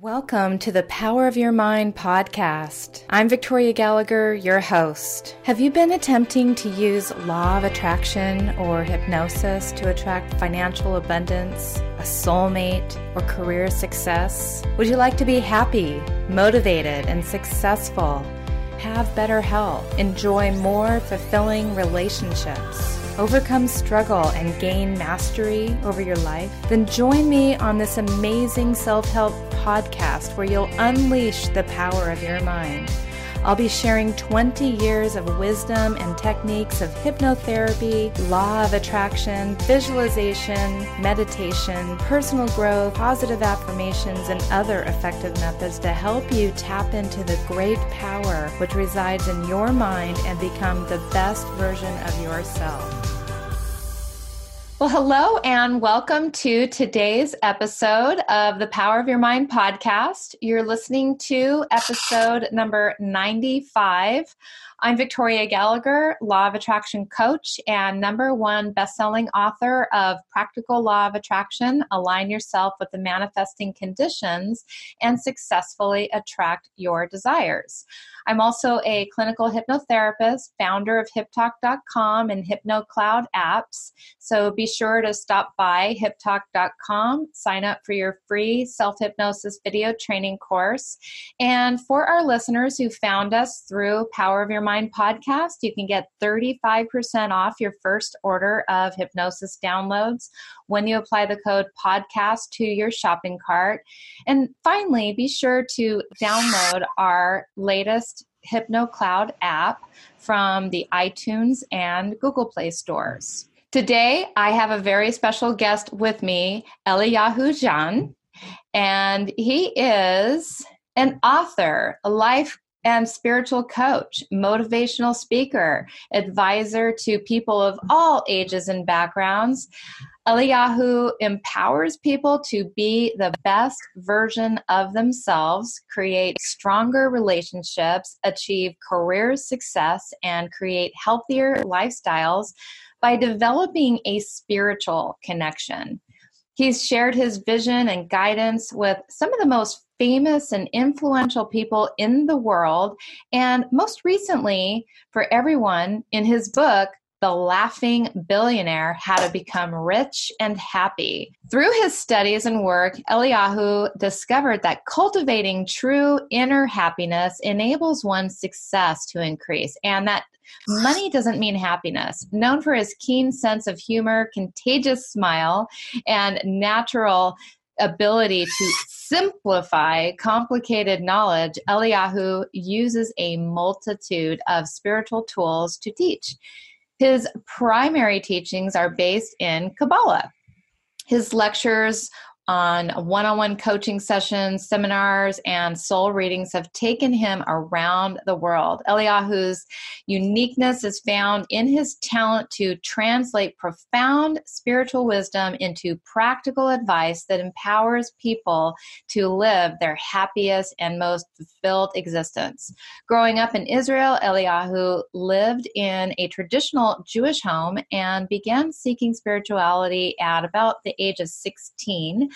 Welcome to the Power of Your Mind podcast. I'm Victoria Gallagher, your host. Have you been attempting to use law of attraction or hypnosis to attract financial abundance, a soulmate, or career success? Would you like to be happy, motivated, and successful? Have better health, enjoy more fulfilling relationships? Overcome struggle and gain mastery over your life, then join me on this amazing self help podcast where you'll unleash the power of your mind. I'll be sharing 20 years of wisdom and techniques of hypnotherapy, law of attraction, visualization, meditation, personal growth, positive affirmations, and other effective methods to help you tap into the great power which resides in your mind and become the best version of yourself. Well, hello and welcome to today's episode of the Power of Your Mind podcast. You're listening to episode number 95. I'm Victoria Gallagher, Law of Attraction coach and number one best-selling author of Practical Law of Attraction: Align Yourself with the Manifesting Conditions and Successfully Attract Your Desires. I'm also a clinical hypnotherapist, founder of HypnoTalk.com and HypnoCloud apps. So be sure to stop by HypnoTalk.com, sign up for your free self hypnosis video training course. And for our listeners who found us through Power of Your Mind podcast, you can get 35% off your first order of hypnosis downloads when you apply the code podcast to your shopping cart. And finally, be sure to download our latest HypnoCloud app from the iTunes and Google Play stores. Today, I have a very special guest with me, Eliyahu Jian, and he is an author, a life and spiritual coach, motivational speaker, advisor to people of all ages and backgrounds. Eliyahu empowers people to be the best version of themselves, create stronger relationships, achieve career success, and create healthier lifestyles by developing a spiritual connection. He's shared his vision and guidance with some of the most famous and influential people in the world. And most recently, for everyone, in his book, the Laughing Billionaire How to Become Rich and Happy. Through his studies and work, Eliyahu discovered that cultivating true inner happiness enables one's success to increase, and that money doesn't mean happiness. Known for his keen sense of humor, contagious smile, and natural ability to simplify complicated knowledge, Eliyahu uses a multitude of spiritual tools to teach. His primary teachings are based in Kabbalah. His lectures on one on one coaching sessions, seminars, and soul readings have taken him around the world. Eliyahu's uniqueness is found in his talent to translate profound spiritual wisdom into practical advice that empowers people to live their happiest and most fulfilled existence. Growing up in Israel, Eliyahu lived in a traditional Jewish home and began seeking spirituality at about the age of 16.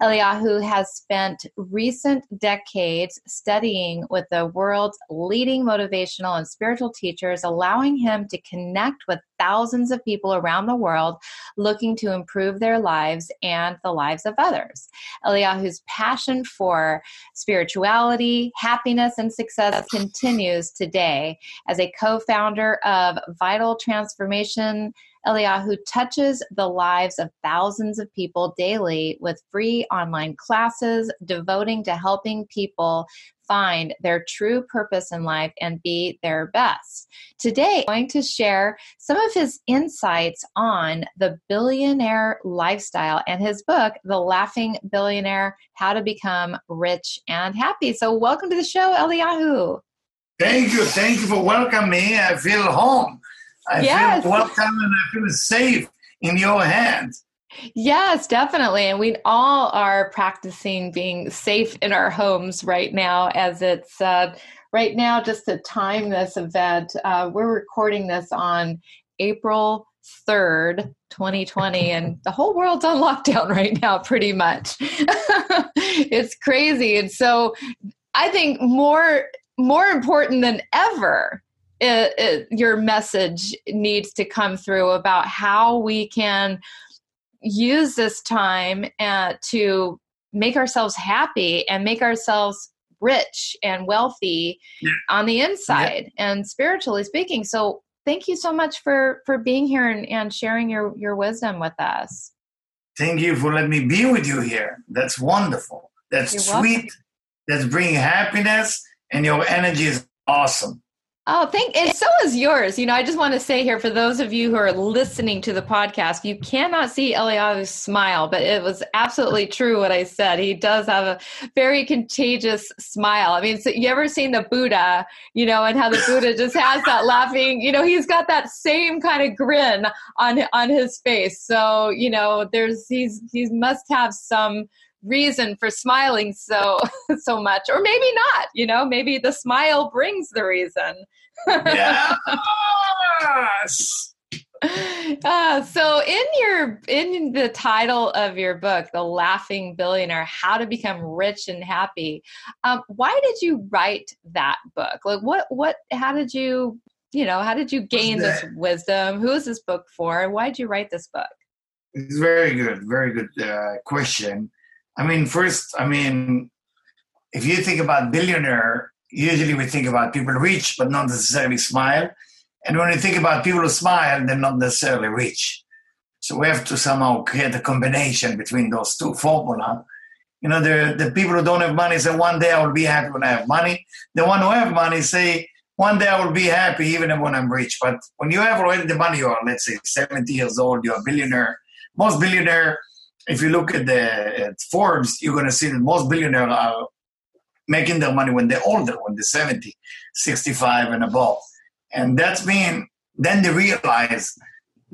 Eliyahu has spent recent decades studying with the world's leading motivational and spiritual teachers, allowing him to connect with thousands of people around the world looking to improve their lives and the lives of others. Eliyahu's passion for spirituality, happiness, and success continues today as a co founder of Vital Transformation Eliyahu touches the lives of thousands of people daily with free online classes devoting to helping people find their true purpose in life and be their best. Today, I'm going to share some of his insights on the billionaire lifestyle and his book, The Laughing Billionaire How to Become Rich and Happy. So, welcome to the show, Eliyahu. Thank you. Thank you for welcoming me. I feel home. I yes. feel welcome and I feel safe in your hands. Yes, definitely. And we all are practicing being safe in our homes right now as it's uh, right now, just to time this event, uh, we're recording this on April 3rd, 2020, and the whole world's on lockdown right now, pretty much. it's crazy. And so I think more more important than ever it, it, your message needs to come through about how we can use this time uh, to make ourselves happy and make ourselves rich and wealthy yeah. on the inside yeah. and spiritually speaking so thank you so much for for being here and, and sharing your your wisdom with us thank you for letting me be with you here that's wonderful that's You're sweet welcome. that's bringing happiness and your energy is awesome Oh, thank and so is yours. You know, I just want to say here for those of you who are listening to the podcast, you cannot see Eliyahu's smile, but it was absolutely true what I said. He does have a very contagious smile. I mean, so you ever seen the Buddha, you know, and how the Buddha just has that laughing, you know, he's got that same kind of grin on on his face. So, you know, there's he's he must have some reason for smiling so so much or maybe not you know maybe the smile brings the reason. Yes! Uh, so in your in the title of your book the laughing billionaire how to become rich and happy um, why did you write that book? Like what what how did you you know how did you gain this wisdom? Who is this book for? Why did you write this book? It's very good very good uh, question I mean, first, I mean, if you think about billionaire, usually we think about people rich but not necessarily smile. And when you think about people who smile, they're not necessarily rich. So we have to somehow create a combination between those two formula. You know, the, the people who don't have money say, one day I will be happy when I have money. The one who have money say, one day I will be happy even when I'm rich. But when you have already the money, you are, let's say, 70 years old, you're a billionaire. Most billionaire if you look at the at Forbes, you're going to see that most billionaires are making their money when they're older, when they're 70, 65 and above. And that's mean then they realize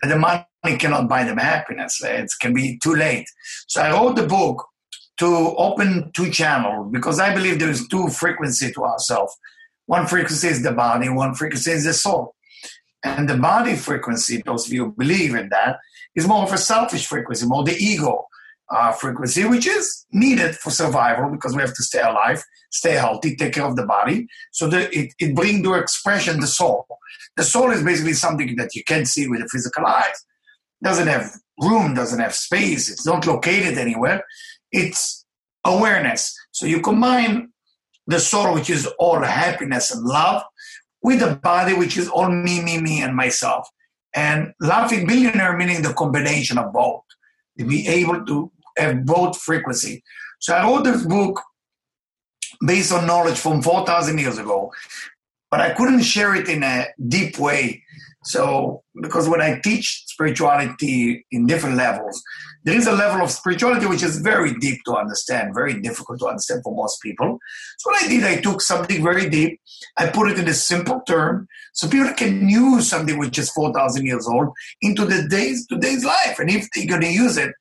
that the money cannot buy them happiness. It can be too late. So I wrote the book to open two channels because I believe there is two frequency to ourselves. One frequency is the body, one frequency is the soul. And the body frequency, those of you who believe in that, is more of a selfish frequency, more the ego uh, frequency, which is needed for survival because we have to stay alive, stay healthy, take care of the body. So that it, it brings to expression the soul. The soul is basically something that you can't see with the physical eyes. Doesn't have room, doesn't have space, it's not located anywhere. It's awareness. So you combine the soul, which is all happiness and love, with the body, which is all me, me, me, and myself. And laughing billionaire meaning the combination of both. To be able to have both frequency. So I wrote this book based on knowledge from 4,000 years ago, but I couldn't share it in a deep way. So, because when I teach spirituality in different levels, there is a level of spirituality which is very deep to understand, very difficult to understand for most people. So, what I did, I took something very deep, I put it in a simple term, so people can use something which is 4,000 years old into the days today's life. And if they're going to use it,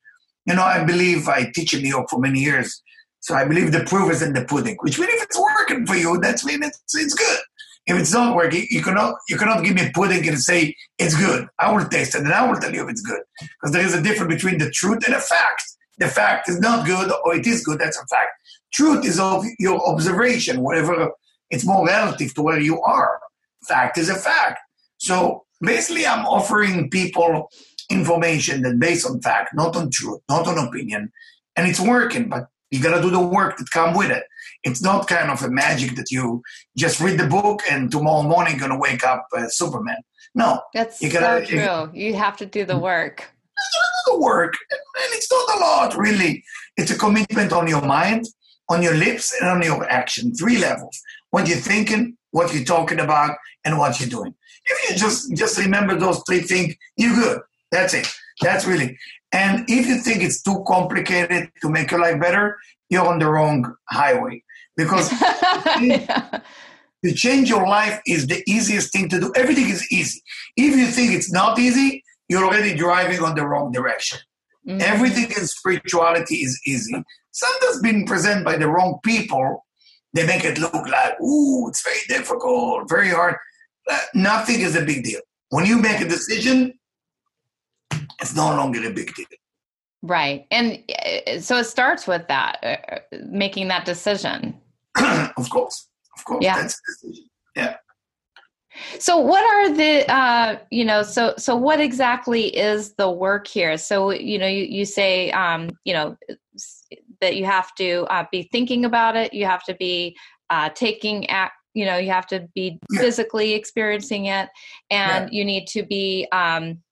you know, I believe I teach in New York for many years. So I believe the proof is in the pudding, which means if it's working for you, that's mean it's, it's good. If it's not working, you cannot you cannot give me a pudding and say it's good. I will taste it and I will tell you if it's good. Because there is a difference between the truth and a fact. The fact is not good or it is good, that's a fact. Truth is of your observation, whatever it's more relative to where you are. Fact is a fact. So basically I'm offering people information that based on fact, not on truth, not on opinion, and it's working. But you got to do the work that come with it. It's not kind of a magic that you just read the book and tomorrow morning you're gonna wake up uh, Superman. No, that's you gotta, so true. You, you have to do the work. the work, and it's not a lot really. It's a commitment on your mind, on your lips, and on your action. Three levels: what you're thinking, what you're talking about, and what you're doing. If you just just remember those three things, you're good. That's it. That's really. And if you think it's too complicated to make your life better, you're on the wrong highway. Because yeah. to change your life is the easiest thing to do. Everything is easy. If you think it's not easy, you're already driving on the wrong direction. Mm-hmm. Everything in spirituality is easy. Sometimes being presented by the wrong people, they make it look like, ooh, it's very difficult, very hard. Uh, nothing is a big deal. When you make a decision, it's no longer a big deal. Right. And uh, so it starts with that, uh, making that decision. of course. Of course. Yeah. That's the decision. Yeah. So what are the uh, you know so so what exactly is the work here? So you know you, you say um, you know that you have to uh, be thinking about it. You have to be uh, taking act. You know you have to be Yeah. physically experiencing it, and you need to be. Um,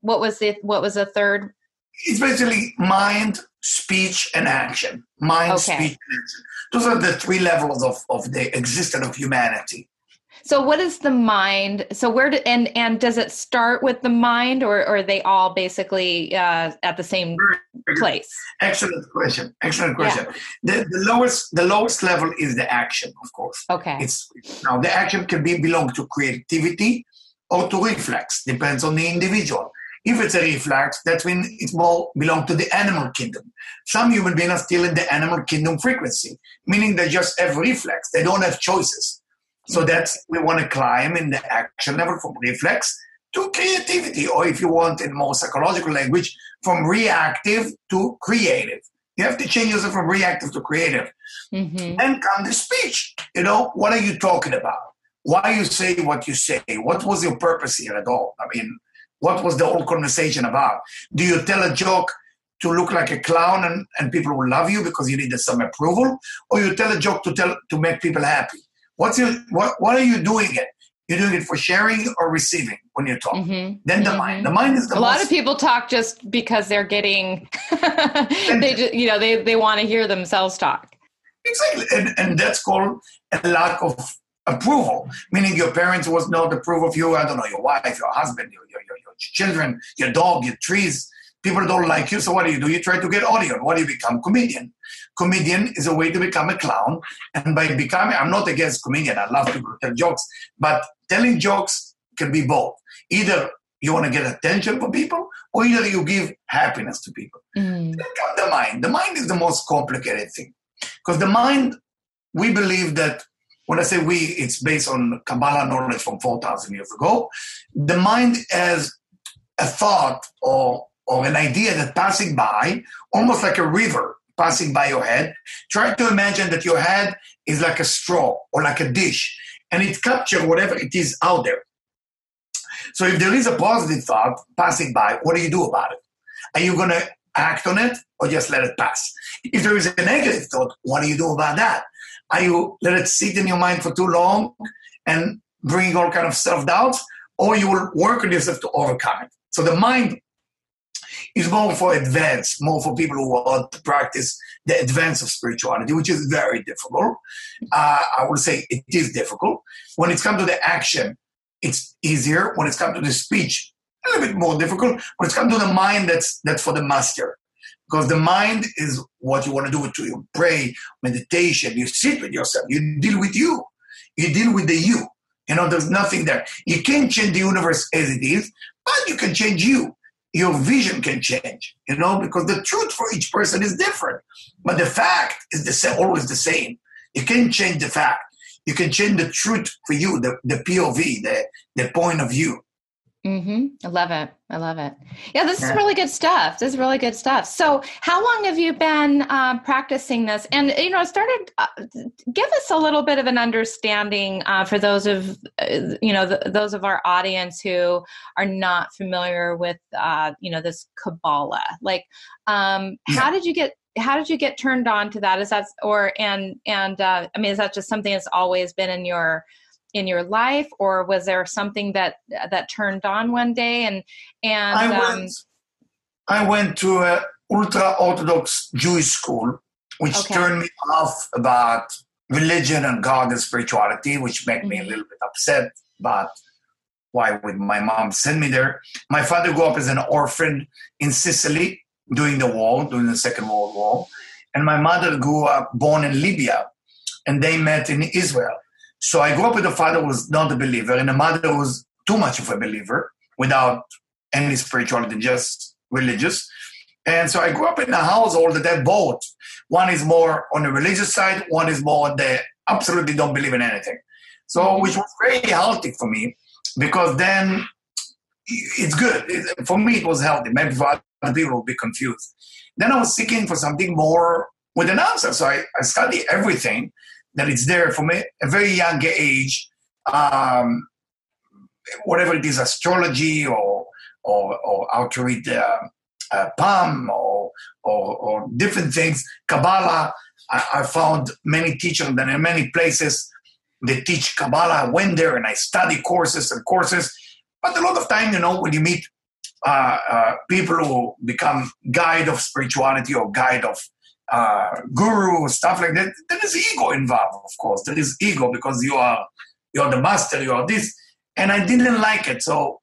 what was the what was the third? It's basically mind, speech, and action. Mind, Okay. speech, and action. Those are the three levels of, of the existence of humanity. So what is the mind? So where do, and and does it start with the mind, or, or are they all basically uh, at the same place? Excellent question. Excellent question. The, the lowest the lowest level is the action, of course. Okay. It's now the action can be belong to creativity or to reflex, depends on the individual. If it's a reflex, that means it will belong to the animal kingdom. Some human beings are still in the animal kingdom frequency, meaning they just have reflex. They don't have choices. So that's we want to climb in the action level from reflex to creativity, or if you want in more psychological language, from reactive to creative. You have to change yourself from reactive to creative. hmm Then come the speech. You know, what are you talking about? Why you say what you say? What was your purpose here at all? I mean, what was the whole conversation about? Do you tell a joke to look like a clown and, and people will love you because you needed some approval? Or you tell a joke to tell to make people happy? What's your what what are you doing it? You're doing it for sharing or receiving when you talk. hmm Then the Mhm. mind. The mind is the a lot of people talk just because they're getting they just you know they they want to hear themselves talk Exactly, and, and that's called a lack of approval. Meaning your parents was not approve of you. I don't know your wife, your husband, your, your, your children, your dog, your trees. People don't like you. So what do you do? You try to get audience. What do you become? Comedian. Comedian is a way to become a clown. And by becoming, I'm not against comedian. I love people to tell jokes, but telling jokes can be both. Either you want to get attention from people, or either you give happiness to people. Mm. Come the mind. The mind is the most complicated thing. Because the mind, we believe that, when I say we, it's based on Kabbalah knowledge from 4,000 years ago. The mind has a thought or, or an idea that passing by, almost like a river passing by your head. Try to imagine that your head is like a straw or like a dish, and it captures whatever it is out there. So if there is a positive thought passing by, what do you do about it? Are you going to act on it or just let it pass? If there is a negative thought, what do you do about that? Are you let it sit in your mind for too long and bring all kind of self doubts, or you will work on yourself to overcome it? So the mind is more for advanced, more for people who want to practice the advance of spirituality, which is very difficult. Uh, I would say it is difficult. When it's come to the action, it's easier. When it's come to the speech, a little bit more difficult. When it's come to the mind, that's that's for the master. Because the mind is what you want to do with you. Pray, meditation, you sit with yourself, you deal with you. You deal with the you. You know, there's nothing there. You can't change the universe as it is, but you can change you. Your vision can change, you know, because the truth for each person is different. But the fact is the same, always the same. You can't change the fact. You can change the truth for you, the, the POV, the, the point of view. Hmm I love it. I love it. Yeah, this is really good stuff. This is really good stuff. So, how long have you been uh, practicing this? And you know, started. Uh, give us a little bit of an understanding uh, for those of uh, you know th those of our audience who are not familiar with uh, you know this Kabbalah. Like, um, how did you get? How did you get turned on to that? Is that or and and uh, I mean, is that just something that's always been in your in your life or was there something that that turned on one day and and I um, went, I went to a ultra orthodox Jewish school, which Okay. turned me off about religion and God and spirituality, which made me a Mhm. little bit upset. But why would my mom send me there? My father grew up as an orphan in Sicily during the war, during the Second World War, and my mother grew up born in Libya, and they met in Israel. So I grew up with a father who was not a believer, and a mother who was too much of a believer without any spirituality, just religious. And so I grew up in a household that had both. One is more on the religious side, one is more on the absolutely don't believe in anything. So, mm-hmm. which was very healthy for me because then it's good. For me, it was healthy. Maybe for other people, will be confused. Then I was seeking for something more with an answer. So I, I study everything that is there from a, a very young age, um, whatever it is, astrology or or, or how to read uh, uh, palm or, or, or different things, Kabbalah. I, I found many teachers and in many places they teach Kabbalah. I went there and I study courses and courses. But a lot of time, you know, when you meet uh, uh, people who become guide of spirituality or guide of uh, guru stuff like that, there is ego involved. Of course, there is ego because you are you're the master, you are this, and I didn't like it. So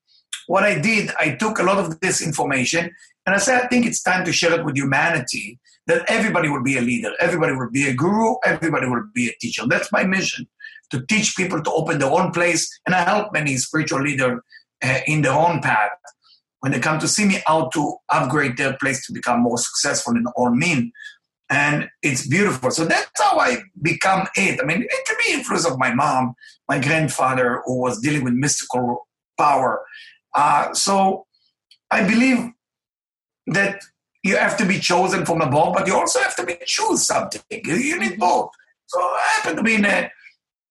what I did, I took a lot of this information and I said, I think it's time to share it with humanity. That everybody will be a leader, everybody will be a guru, everybody will be a teacher. That's my mission to teach people to open their own place. And I help many spiritual leaders uh, in their own path when they come to see me how to upgrade their place to become more successful in all mean. And it's beautiful. So that's how I become it. I mean, it can be influence of my mom, my grandfather, who was dealing with mystical power. Uh, so I believe that you have to be chosen from above, but you also have to be choose something. You need both. So I happen to be in a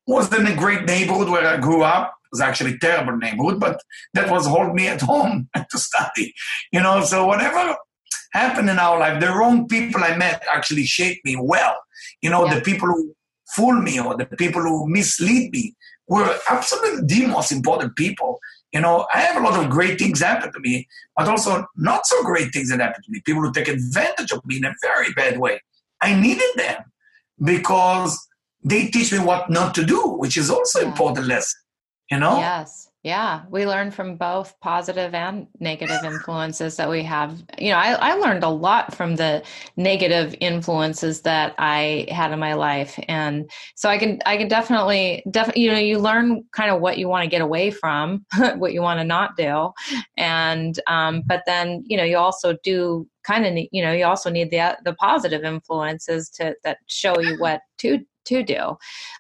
was in a great neighborhood where I grew up It was actually terrible neighborhood, but that was hold me at home to study. You know, so whatever happened in our life, the wrong people I met actually shaped me well. You know, yeah. the people who fool me or the people who mislead me were absolutely the most important people. You know, I have a lot of great things happen to me, but also not so great things that happen to me. People who take advantage of me in a very bad way. I needed them because they teach me what not to do, which is also yeah. important lesson you know yes yeah we learn from both positive and negative influences that we have. You know I, I learned a lot from the negative influences that i had in my life. And so i can i can definitely definitely you know you learn kind of what you want to get away from what you want to not do. And um, but then you know you also do kind of you know you also need the the positive influences to that show you what to to do.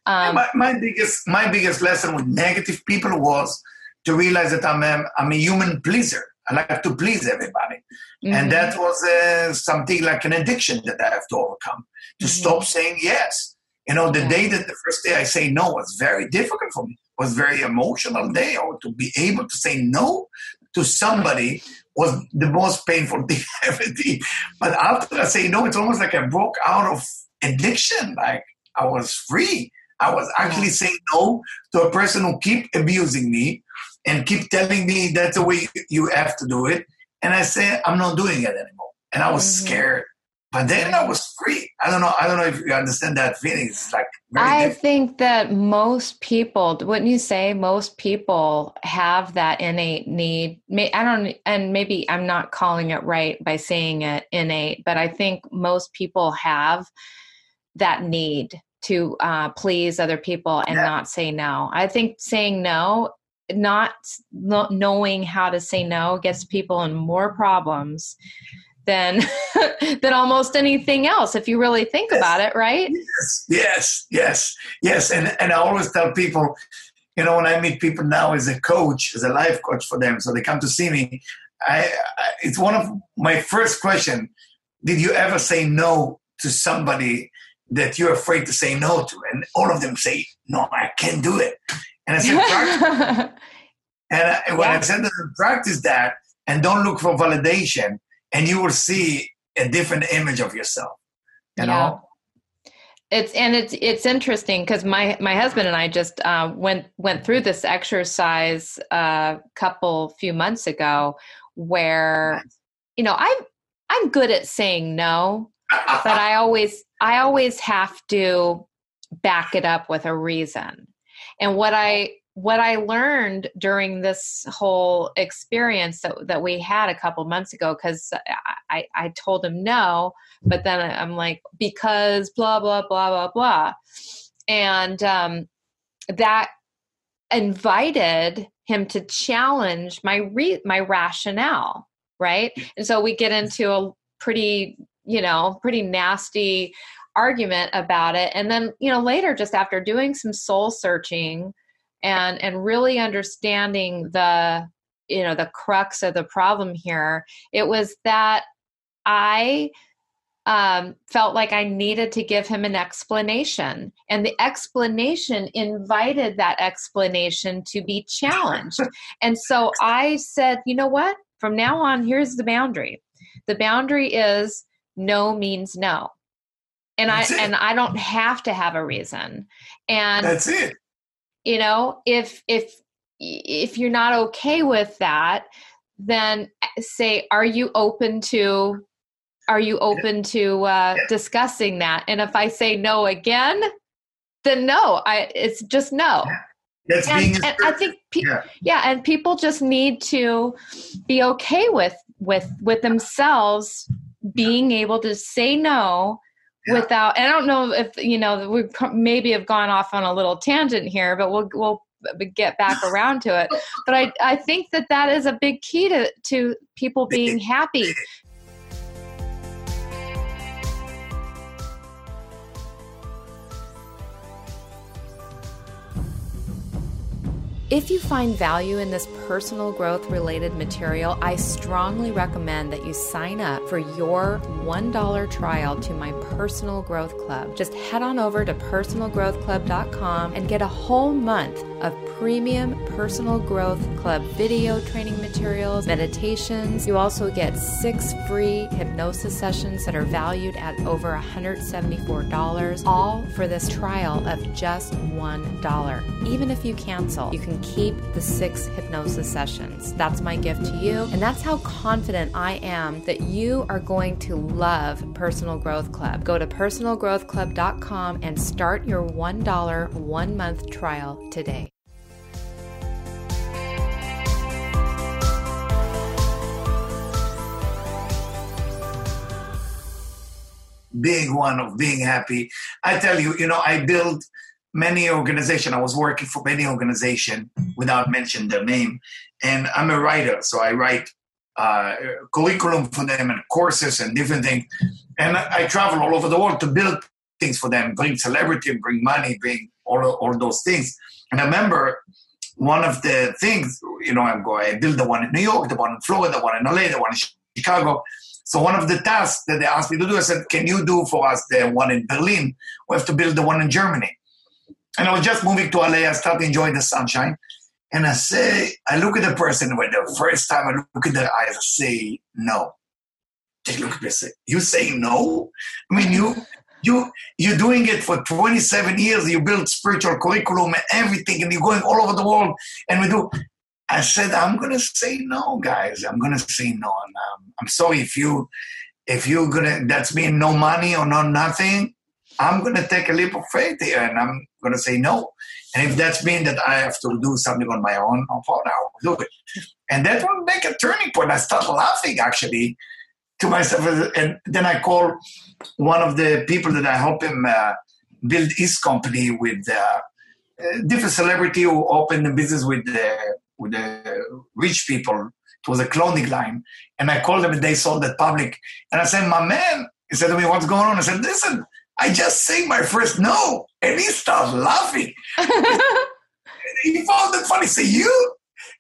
Um, my, my, biggest my biggest lesson with negative people was to realize that I'm a, I'm a human pleaser. I like to please everybody, mm-hmm. and that was uh, something like an addiction that I have to overcome. To mm-hmm. stop saying yes. You know, the yeah. day that the first day I say no was very difficult for me. It was very emotional day, or to be able to say no to somebody was the most painful thing ever did. But after I say no, it's almost like I broke out of addiction. Like I was free. I was actually saying no to a person who keep abusing me and keep telling me that's the way you have to do it. And I said, I'm not doing it anymore. And I was mm-hmm. scared. But then I was free. I don't know. I don't know if you understand that feeling. It's like I different. think that most people, wouldn't you say, most people have that innate need. I don't, and maybe I'm not calling it right by saying it innate, but I think most people have that need to uh, please other people and yeah. not say no. I think saying no, not, not knowing how to say no, gets people in more problems than than almost anything else. If you really think yes. about it, right? Yes, yes, yes, yes. And and I always tell people, you know, when I meet people now as a coach, as a life coach for them, so they come to see me. I, I it's one of my first question. Did you ever say no to somebody that you're afraid to say no to. And all of them say, no, I can't do it. And I said, practice. and I, when yeah. I said to them, practice that and don't look for validation and you will see a different image of yourself, you yeah. know? It's and it's it's interesting because my my husband and I just uh, went went through this exercise a uh, couple few months ago where you know I'm I'm good at saying no but I always I always have to back it up with a reason. And what I what I learned during this whole experience that, that we had a couple months ago, because I, I told him no, but then I'm like, because blah, blah, blah, blah, blah. And um, that invited him to challenge my re- my rationale, right? And so we get into a pretty you know, pretty nasty argument about it. And then, you know, later, just after doing some soul searching and and really understanding the you know the crux of the problem here it was that i um, felt like I needed to give him an explanation. And the explanation invited that explanation to be challenged. and so I said, you know what? From now on, here's the boundary. The boundary is no means no. And That's I it. and I don't have to have a reason. And That's it. You know, if if if you're not okay with that, then say, are you open to are you open to uh, discussing that? And if I say no again, then no. I it's just no. That's and, being and I think pe- yeah. yeah, and people just need to be okay with with with themselves being able to say no yeah. without and I don't know if you know we maybe have gone off on a little tangent here, but we'll we'll get back around to it. But I I think that that is a big key to to people being happy If you find value in this personal growth related material, I strongly recommend that you sign up for your $1 trial to my Personal Growth Club. Just head on over to personalgrowthclub.com and get a whole month of premium Personal Growth Club video training materials, meditations. You also get six free hypnosis sessions that are valued at over $174, all for this trial of just $1. Even if you cancel, you can keep the six hypnosis sessions. That's my gift to you. And that's how confident I am that you are going to love Personal Growth Club. Go to personalgrowthclub.com and start your $1 one month trial today. big one of being happy. I tell you, you know, I built many organization. I was working for many organization without mentioning their name, and I'm a writer, so I write uh, curriculum for them and courses and different things. And I, travel all over the world to build things for them, bring celebrity, bring money, bring all all those things. And I remember one of the things, you know, I'm going. I build the one in New York, the one in Florida, the one in LA, the one in Chicago. So one of the tasks that they asked me to do, I said, "Can you do for us the one in Berlin? We have to build the one in Germany." And I was just moving to LA. I started enjoying the sunshine. And I say, I look at the person when the first time I look at their eyes, I say, no. They look at me and say, you say no? I mean, you, you, you're doing it for 27 years. You build spiritual curriculum and everything, and you're going all over the world. And we do. I said, I'm going to say no, guys. I'm going to say no. And um, I'm sorry if you, if you're going to, that's mean no money or no nothing. I'm going to take a leap of faith here and I'm going to say no. And if that's mean that I have to do something on my own, I'll do it. And that will make a turning point. I start laughing actually to myself. And then I call one of the people that I help him uh, build his company with uh, different celebrity who opened the business with the, with the rich people. It was a clothing line. And I called them and they sold it public. And I said, my man, he said to me, what's going on? I said, listen, I just say my first no, and he starts laughing. he found it funny. Say you?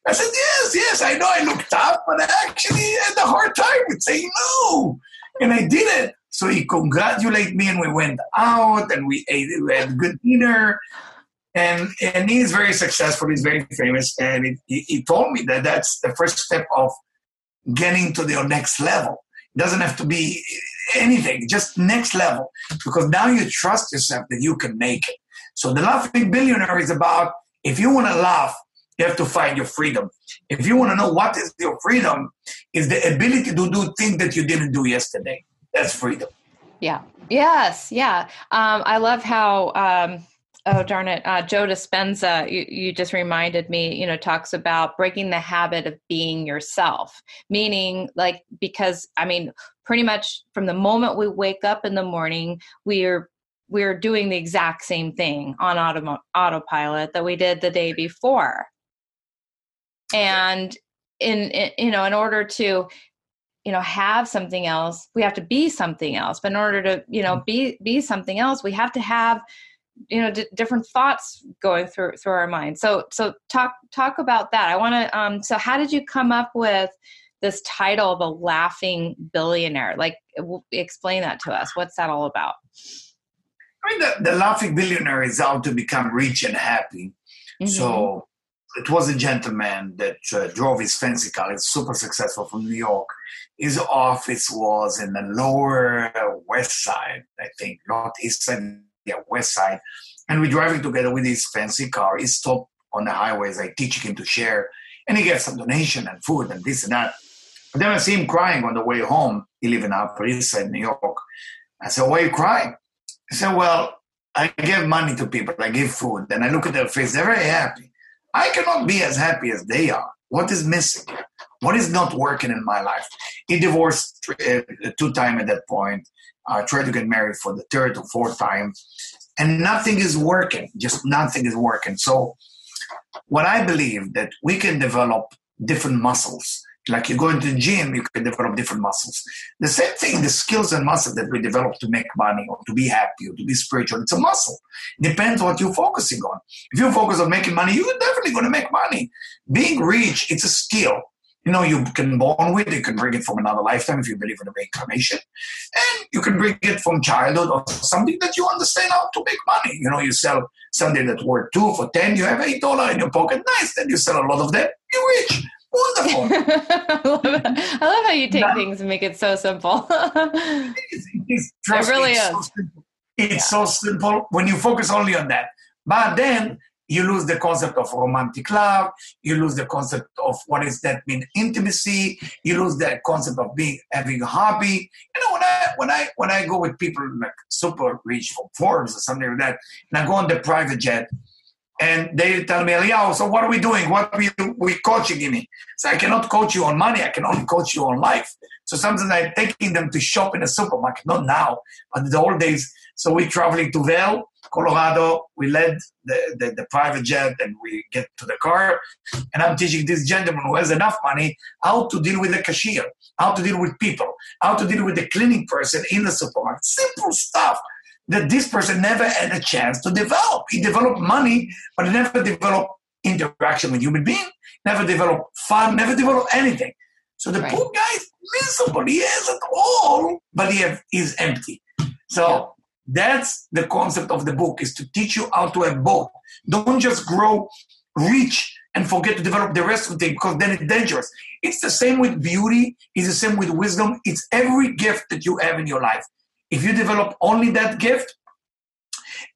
I said yes, yes. I know I looked tough, but I actually had a hard time with saying no, and I did it. So he congratulated me, and we went out, and we ate. We had good dinner, and and he's very successful. He's very famous, and he, he told me that that's the first step of getting to the next level. It doesn't have to be anything, just next level, because now you trust yourself that you can make it. So the laughing billionaire is about if you want to laugh, you have to find your freedom. If you want to know what is your freedom, is the ability to do things that you didn't do yesterday. That's freedom. Yeah. Yes. Yeah. Um, I love how. Um, oh darn it uh, joe dispenza you, you just reminded me you know talks about breaking the habit of being yourself meaning like because i mean pretty much from the moment we wake up in the morning, we're we're doing the exact same thing on auto, autopilot that we did the day before. And in, in you know, in order to you know have something else, we have to be something else. But in order to you know be be something else, we have to have you know d- different thoughts going through through our mind. So so talk talk about that. I want to um so how did you come up with this title the laughing billionaire? Like explain that to us. What's that all about? I mean the, the laughing billionaire is out to become rich and happy. Mm-hmm. so it was a gentleman that uh, drove his fancy car. It's super successful from New York. His office was in the lower west side, I think, not east side, west side. And we're driving together with his fancy car. He stopped on the highways. I teach him to share, and he gets some donation and food and this and that. But then I see him crying on the way home. He lives in Upper East Side, New York. I said, "Why are you crying?" He said, "Well, I give money to people. I give food, and I look at their face. They're very happy. I cannot be as happy as they are. What is missing? What is not working in my life? He divorced uh, two times at that point. I uh, tried to get married for the third or fourth time, and nothing is working. Just nothing is working. So, what I believe that we can develop different muscles like you go into the gym, you can develop different muscles. The same thing, the skills and muscles that we develop to make money or to be happy or to be spiritual, it's a muscle. Depends what you're focusing on. If you focus on making money, you're definitely going to make money. Being rich, it's a skill. You know, you can born with, you can bring it from another lifetime if you believe in the reincarnation. And you can bring it from childhood or something that you understand how to make money. You know, you sell something that worth two for ten, you have eight dollar in your pocket. Nice. Then you sell a lot of them, you're rich wonderful. I, love I, love how you take now, things and make it so simple. it, is, it, is, it really is. So it's yeah. so simple when you focus only on that. But then you lose the concept of romantic love. You lose the concept of what is that mean intimacy. You lose the concept of being having a hobby. You know, when I when I when I go with people like super rich from Forbes or something like that, and I go on the private jet, and they tell me, Eliyahu, so what are we doing? What are we, we coaching me? So I cannot coach you on money. I can only coach you on life. So sometimes I'm taking them to shop in a supermarket, not now, but the old days. So we're traveling to Vail, Colorado. We led the, the, the, private jet and we get to the car. And I'm teaching this gentleman who has enough money how to deal with the cashier, how to deal with people, how to deal with the cleaning person in the supermarket. Simple stuff that this person never had a chance to develop. He developed money, but he never developed interaction with human being, never developed fun, never developed anything. So the right. poor guy is miserable. He has it all, but he have, he's empty. So. That's the concept of the book is to teach you how to have both. Don't just grow rich and forget to develop the rest of the thing because then it's dangerous. It's the same with beauty. It's the same with wisdom. It's every gift that you have in your life. If you develop only that gift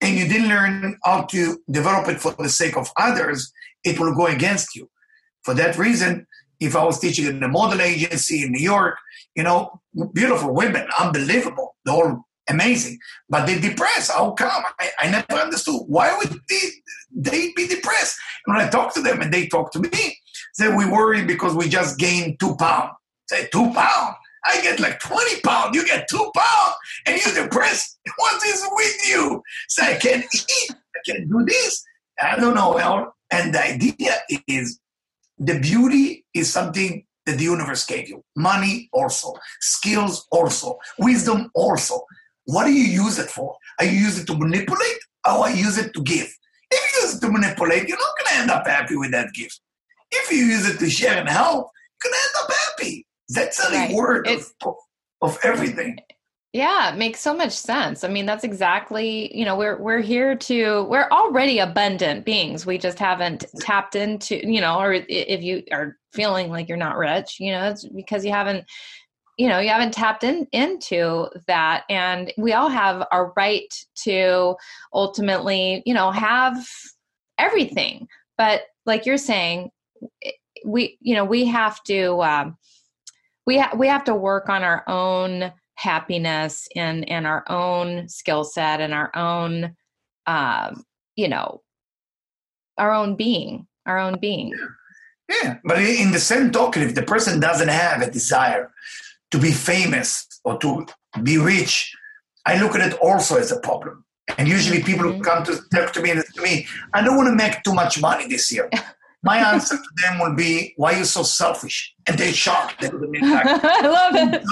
and you didn't learn how to develop it for the sake of others, it will go against you. For that reason, if I was teaching in a model agency in New York, you know, beautiful women, unbelievable, they're all amazing, but they depressed. How come? I, I never understood. Why would they, they be depressed? And when I talk to them and they talk to me, say we worry because we just gained two pounds. Say two pounds. I get like 20 pounds, you get two pounds, and you're depressed. What is with you? So I can't eat, I can't do this. I don't know. And the idea is the beauty is something that the universe gave you. Money also, skills also, wisdom also. What do you use it for? Are you use it to manipulate or are you use it to give? If you use it to manipulate, you're not going to end up happy with that gift. If you use it to share and help, you're going to end up happy. That's a right. word of, of everything. Yeah, it makes so much sense. I mean, that's exactly, you know, we're we're here to we're already abundant beings. We just haven't tapped into, you know, or if you are feeling like you're not rich, you know, it's because you haven't you know, you haven't tapped in into that and we all have a right to ultimately, you know, have everything. But like you're saying, we you know, we have to um we ha- we have to work on our own happiness and and our own skill set and our own um, you know our own being our own being yeah. yeah but in the same token if the person doesn't have a desire to be famous or to be rich i look at it also as a problem and usually people mm-hmm. come to talk to me and to me i don't want to make too much money this year my answer to them will be, "Why are you so selfish?" And they're shocked. They I love it.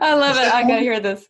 I love it. I gotta hear this.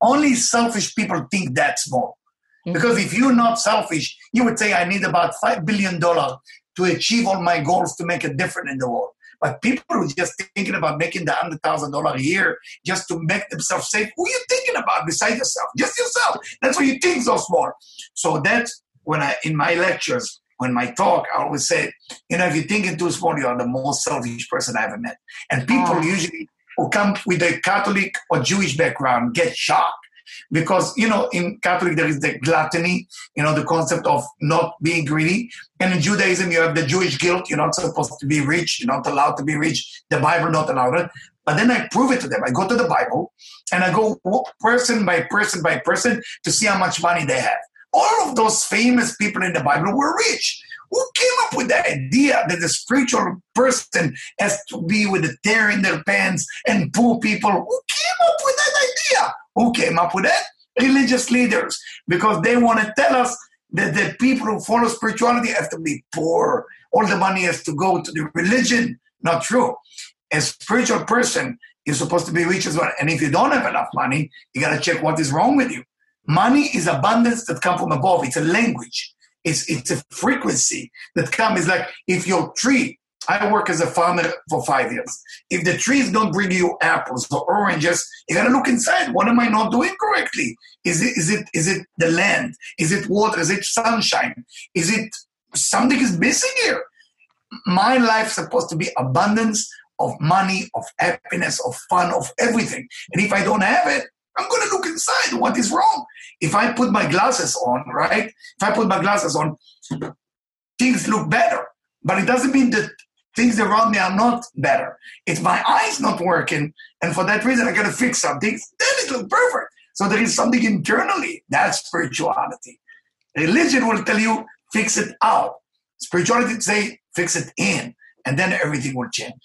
Only selfish people think that small. Mm-hmm. Because if you're not selfish, you would say, I need about $5 billion to achieve all my goals to make a difference in the world. But people who are just thinking about making the hundred thousand dollar a year just to make themselves safe, who are you thinking about besides yourself? Just yourself. That's what you think so small. So that's when I in my lectures, when my talk, I always say, you know, if you're thinking too small, you are the most selfish person I ever met. And people oh. usually who come with a Catholic or Jewish background get shocked because you know in catholic there is the gluttony you know the concept of not being greedy. And in judaism you have the jewish guilt. You're not supposed to be rich. You're not allowed to be rich. The bible not allowed it. But then i prove it to them. I go to the bible and i go person by person by person to see how much money they have. All of those famous people in the bible were rich. Who came up with the idea that the spiritual person has to be with a tear in their pants and poor people? Who came up with that idea? Who came up with that? Religious leaders, because they want to tell us that the people who follow spirituality have to be poor. All the money has to go to the religion. Not true. A spiritual person is supposed to be rich as well. And if you don't have enough money, you got to check what is wrong with you. Money is abundance that comes from above. It's a language. It's, it's a frequency that comes. It's like if your tree I work as a farmer for five years. If the trees don't bring you apples or oranges, you gotta look inside. What am I not doing correctly? Is it is it is it the land? Is it water? Is it sunshine? Is it something is missing here? My life's supposed to be abundance of money, of happiness, of fun, of everything. And if I don't have it, I'm gonna look inside. What is wrong? If I put my glasses on, right? If I put my glasses on, things look better. But it doesn't mean that things around me are not better. It's my eyes not working, and for that reason, I got to fix something. Then it looks perfect. So there is something internally. That's spirituality. Religion will tell you fix it out. Spirituality say fix it in, and then everything will change.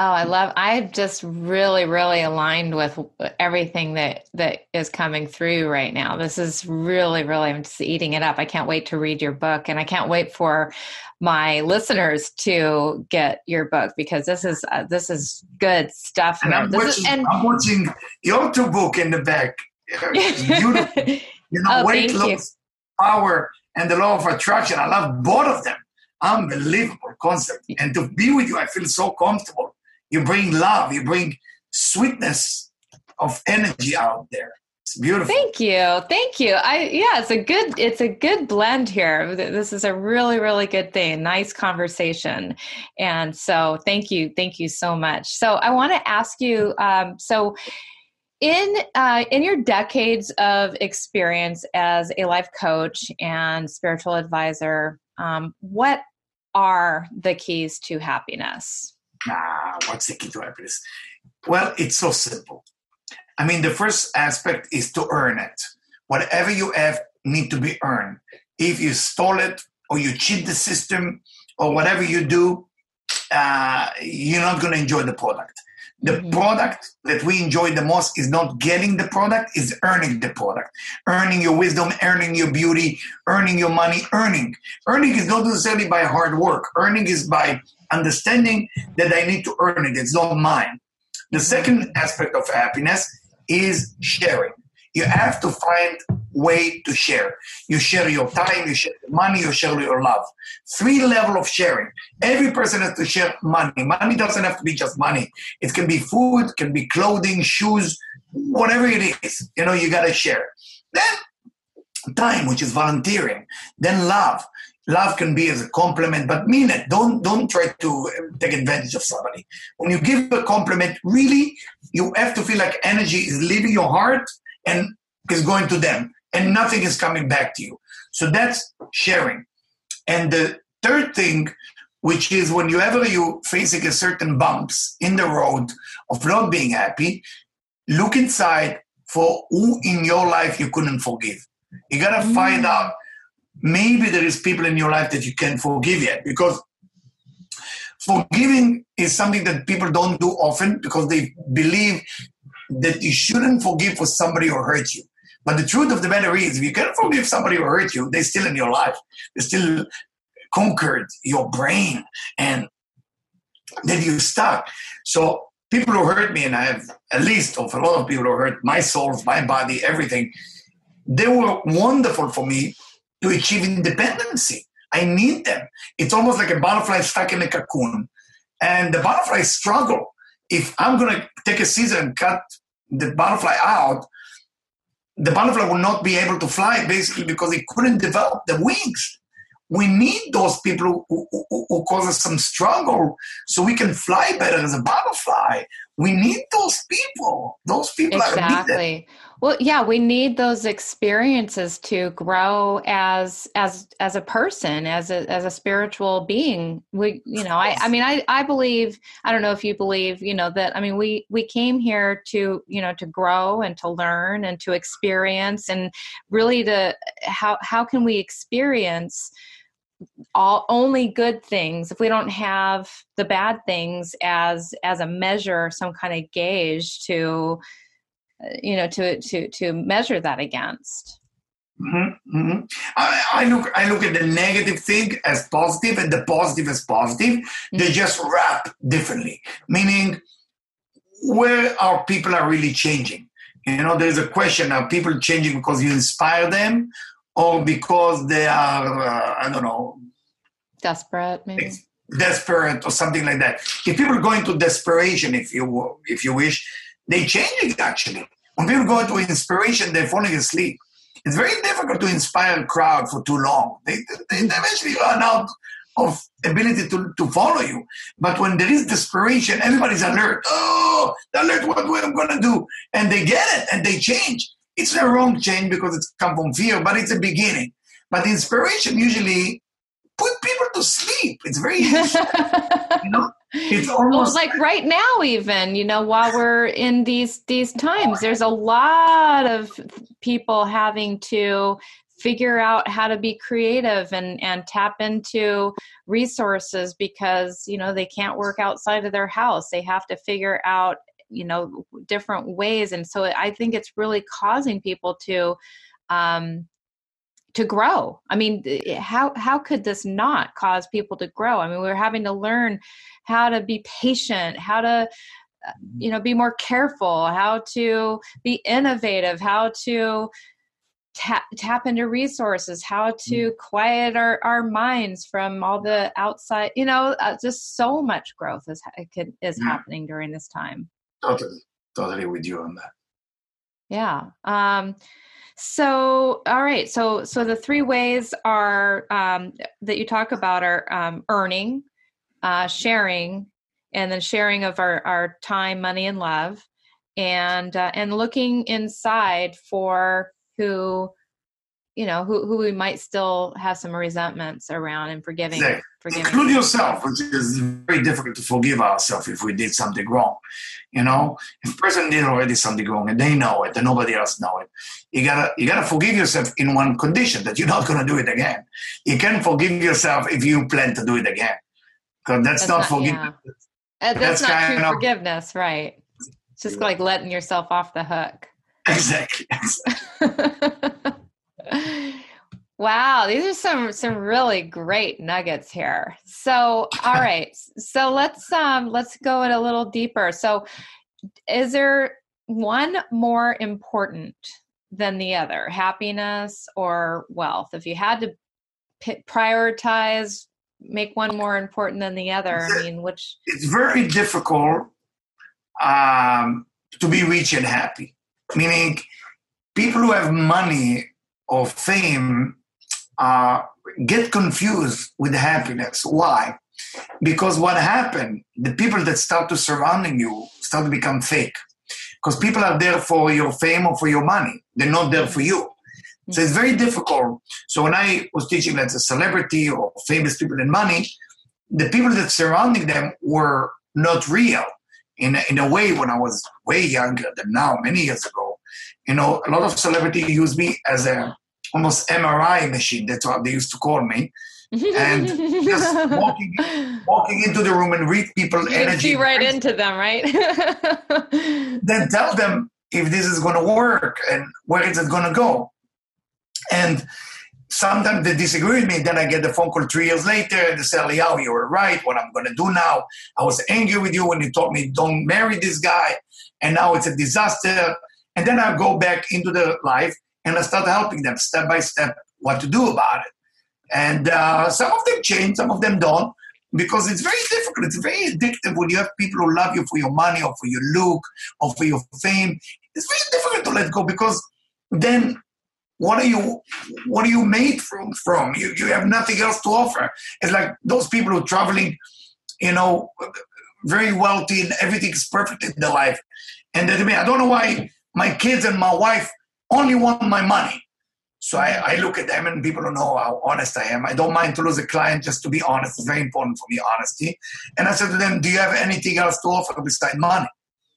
Oh, I love. I just really, really aligned with everything that that is coming through right now. This is really, really. I'm just eating it up. I can't wait to read your book, and I can't wait for my listeners to get your book because this is uh, this is good stuff. And, I'm watching, is, and I'm watching your two book in the back. Beautiful. you know, oh, weight loss, power, and the law of attraction. I love both of them. Unbelievable concept. And to be with you, I feel so comfortable. You bring love. You bring sweetness of energy out there. It's beautiful. Thank you. Thank you. I yeah, it's a good it's a good blend here. This is a really really good thing. Nice conversation. And so thank you. Thank you so much. So I want to ask you um, so in uh, in your decades of experience as a life coach and spiritual advisor, um, what are the keys to happiness? Ah, what's the key to happiness? Well, it's so simple. I mean, the first aspect is to earn it. Whatever you have need to be earned. If you stole it or you cheat the system or whatever you do, uh, you're not going to enjoy the product. The product that we enjoy the most is not getting the product, is earning the product. Earning your wisdom, earning your beauty, earning your money, earning. Earning is not necessarily by hard work. Earning is by understanding that I need to earn it. It's not mine. The second aspect of happiness is sharing. You have to find way to share. You share your time, you share your money, you share your love. Three level of sharing. Every person has to share money. Money doesn't have to be just money. It can be food, can be clothing, shoes, whatever it is. You know, you gotta share. Then time, which is volunteering. Then love love can be as a compliment, but mean it. Don't don't try to um, take advantage of somebody. When you give a compliment, really, you have to feel like energy is leaving your heart and is going to them, and nothing is coming back to you. So that's sharing. And the third thing, which is whenever you facing a certain bumps in the road of not being happy, look inside for who in your life you couldn't forgive. You gotta mm. find out maybe there is people in your life that you can't forgive yet because forgiving is something that people don't do often because they believe that you shouldn't forgive for somebody who hurt you. But the truth of the matter is, if you can't forgive somebody who hurt you, they're still in your life. They still conquered your brain and then you stuck. So people who hurt me, and I have a list of a lot of people who hurt my soul, my body, everything they were wonderful for me to achieve independency. I need them. It's almost like a butterfly stuck in a cocoon. And the butterfly struggle. If I'm going to take a scissor and cut the butterfly out, the butterfly will not be able to fly basically because it couldn't develop the wings. We need those people who, who, who cause us some struggle so we can fly better as a butterfly. We need those people. Those people exactly. Well, yeah, we need those experiences to grow as as as a person, as a as a spiritual being. We, you know, I I mean, I I believe. I don't know if you believe, you know, that I mean, we we came here to you know to grow and to learn and to experience and really to how how can we experience all only good things if we don't have the bad things as as a measure some kind of gauge to you know to to to measure that against. Mm-hmm, mm-hmm. I, I, look i look at the negative thing as positive and the positive as positive. Mm-hmm. they just wrap differently. Meaning where our people are really changing? You know there's a question are people changing because you inspire them or because they are uh, i don't know. Desperate maybe? Desperate or something like that. If people go into desperation if you if you wish they change it actually. When people go into inspiration, they're falling asleep. It's very difficult to inspire a crowd for too long. They, they eventually run out of ability to, to follow you. But when there is desperation, everybody's alert. Oh, alert, what, what I'm going to do? And they get it and they change. It's a wrong change because it's come from fear, but it's a beginning. But inspiration usually put people to sleep. It's very you know? It's almost well, like right now, even you know, while we're in these these times, there's a lot of people having to figure out how to be creative and and tap into resources because you know they can't work outside of their house. They have to figure out you know different ways, and so I think it's really causing people to um, to grow. I mean, how how could this not cause people to grow? I mean, we're having to learn how to be patient, how to uh, you know be more careful, how to be innovative, how to tap, tap into resources, how to mm. quiet our, our minds from all the outside. You know, uh, just so much growth is is happening during this time. Totally, totally with you on that. Yeah. Um, so, all right. So, so the three ways are um, that you talk about are um, earning, uh, sharing, and then sharing of our, our time, money, and love, and uh, and looking inside for who you know who, who we might still have some resentments around and forgiving, exactly. forgiving. include yourself which is very difficult to forgive ourselves if we did something wrong you know if person did already something wrong and they know it and nobody else know it you gotta you gotta forgive yourself in one condition that you're not gonna do it again you can forgive yourself if you plan to do it again because that's, that's, not, not forgiveness yeah. Uh, that's, that's, not true of, forgiveness right it's just like letting yourself off the hook exactly. Wow, these are some some really great nuggets here. So, all right. So, let's um let's go in a little deeper. So, is there one more important than the other, happiness or wealth? If you had to p- prioritize, make one more important than the other, I mean, which It's very difficult um to be rich and happy. Meaning people who have money or fame uh, get confused with happiness. Why? Because what happened, the people that start to surrounding you start to become fake. Because people are there for your fame or for your money. They're not there for you. So it's very difficult. So when I was teaching as a celebrity or famous people and money, the people that surrounding them were not real. In in a way, when I was way younger than now, many years ago, you know, a lot of celebrity use me as a almost MRI machine. That's what they used to call me. and just walking, walking into the room and read people you energy. See right into them, right? then tell them if this is going to work and where is it going to go. And sometimes they disagree with me. Then I get the phone call three years later and they say, Eliyahu, you were right. What I'm going to do now. I was angry with you when you told me don't marry this guy. And now it's a disaster. And then I go back into the life and I start helping them step by step what to do about it. And uh, some of them change, some of them don't, because it's very difficult. It's very addictive when you have people who love you for your money or for your look or for your fame. It's very difficult to let go because then what are you what are you made from from you you have nothing else to offer it's like those people who are traveling you know very wealthy and everything's perfect in their life and they me i don't know why my kids and my wife only want my money so I, I, look at them and people don't know how honest I am. I don't mind to lose a client just to be honest. It's very important for me, honesty. And I said to them, Do you have anything else to offer besides money?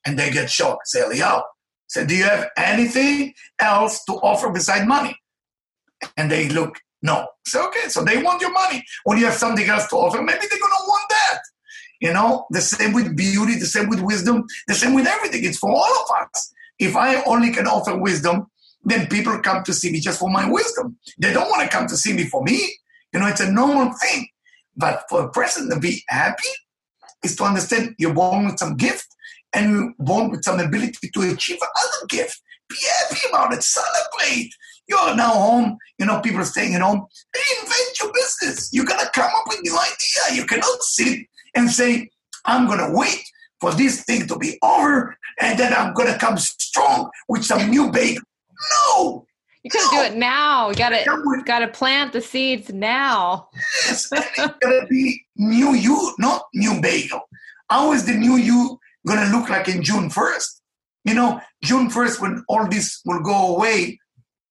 And they get shocked. Say, Eliyahu, said, Do you have anything else to offer besides money? And they look, No. So, okay, so they want your money. When you have something else to offer, maybe they're going to want that. You know, the same with beauty, the same with wisdom, the same with everything. It's for all of us. If I only can offer wisdom, then people come to see me just for my wisdom. They don't want to come to see me for me. You know, it's a normal thing. But for a person to be happy is to understand you're born with some gift and you're born with some ability to achieve another gift. Be happy about it. Celebrate. You're now home. You know, people are staying at home. Reinvent your business. You got to come up with new idea. You cannot sit and say, I'm to wait for this thing to be over and then I'm going to come strong with some new bake. No. You couldn't no. do it now. You gotta gotta plant the seeds now. Yes, it's gotta be new you, not new bagel. How is the new you going to look like in June 1st. You know, June 1st, when all this will go away,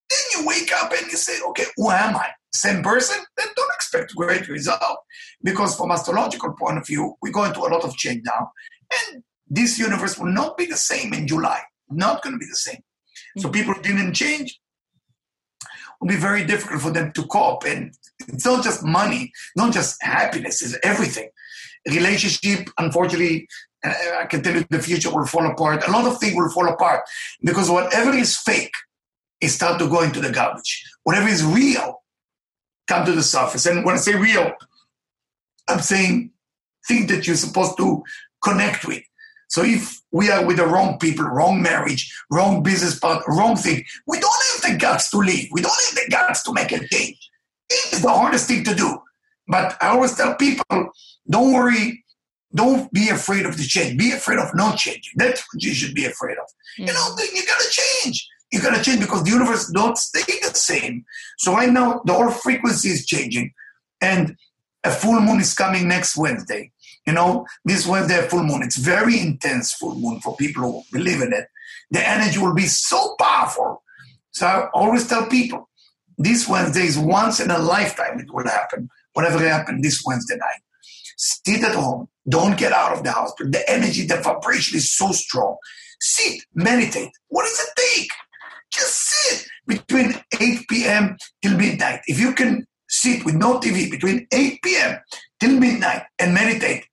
then you wake up and you say, okay, who am I? Same person? Then don't expect great result. Because from astrological point of view, we're going through a lot of change now. And this universe will not be the same in July. Not going to be the same. So mm-hmm. people didn't change. It will be very difficult for them to cope. And it's not just money, not just happiness, it's everything. Relationship, unfortunately, I can tell you the future will fall apart. A lot of things will fall apart because whatever is fake is start to go into the garbage. Whatever is real come to the surface. And when I say real, I'm saying things that you're supposed to connect with. So if we are with the wrong people, wrong marriage, wrong business partner, wrong thing, we don't have the guts to leave. We don't have the guts to make a change. It's the hardest thing to do. But I always tell people, don't worry don't be afraid of the change. Be afraid of not changing. That's what you should be afraid of. Mm-hmm. You know, you gotta change. You gotta change because the universe don't stay the same. So right now, the whole frequency is changing, and a full moon is coming next Wednesday. You know, this Wednesday, full moon. It's very intense full moon for people who believe in it. The energy will be so powerful. So I always tell people, this Wednesday is once in a lifetime. It will happen. Whatever happened this Wednesday night Sit at home. Don't get out of the house. The energy, the vibration is so strong. Sit, meditate. What does it take? Just sit between 8 p.m. till midnight. If you can sit with no TV between 8 p.m. till midnight and meditate,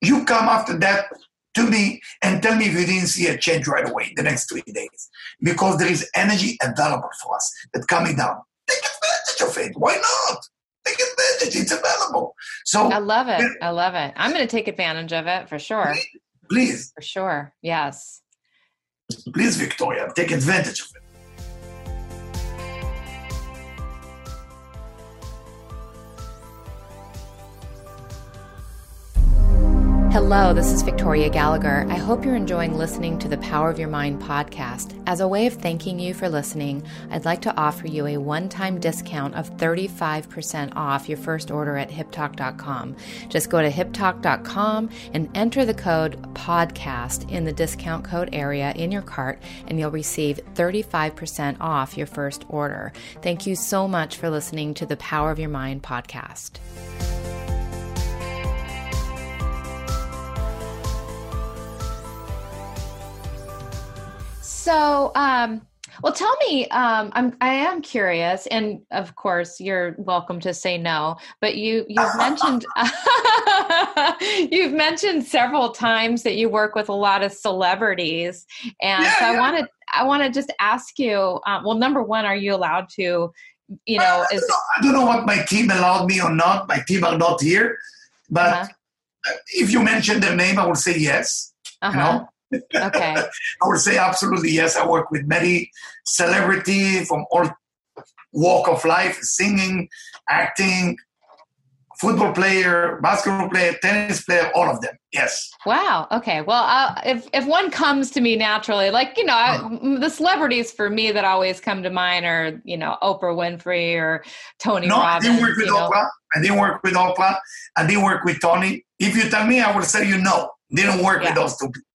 you come after that to me and tell me if you didn't see a change right away in the next three days. Because there is energy available for us that's coming down. Take advantage of it. Why not? Take advantage. It's available. So I love it. I love it. I'm going to take advantage of it for sure. Please. For sure. Yes. Please, Victoria, take advantage of it. Hello, this is Victoria Gallagher. I hope you're enjoying listening to the Power of Your Mind podcast. As a way of thanking you for listening, I'd like to offer you a one time discount of 35% off your first order at HypnoTalk.com. Just go to HypnoTalk.com and enter the code podcast in the discount code area in your cart, and you'll receive 35% off your first order. Thank you so much for listening to the Power of Your Mind podcast. So, um, well, tell me. Um, I'm I am curious, and of course, you're welcome to say no. But you you've mentioned you've mentioned several times that you work with a lot of celebrities, and yeah, so I yeah. wanted I want to just ask you. Um, well, number one, are you allowed to? You know, I, is, don't know, I don't know what my team allowed me or not. My team are not here, but uh-huh. if you mention their name, I will say yes. Uh-huh. You know, Okay. I would say absolutely yes. I work with many celebrity from all walk of life, singing, acting, football player, basketball player, tennis player, all of them. Yes. Wow. Okay. Well, uh, if if one comes to me naturally, like you know, I, the celebrities for me that always come to mind are you know Oprah Winfrey or Tony no, Robbins. I didn't work with you know. Oprah. I didn't work with Oprah. I didn't work with Tony. If you tell me, I will say you know. Didn't work Yeah. with those two people.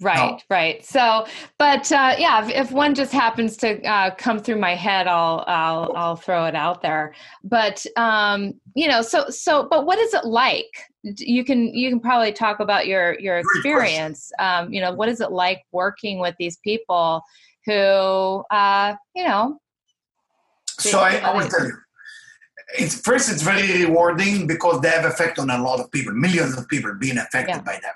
Right, right. So, but uh, yeah, if, if one just happens to uh, come through my head, I'll I'll I'll throw it out there. But um, you know, so so, but what is it like? You can you can probably talk about your your experience. Um, you know, what is it like working with these people who, uh, you know, So I, I will tell you. It's first it's very rewarding because they have effect on a lot of people, millions of people being affected Yeah. by them.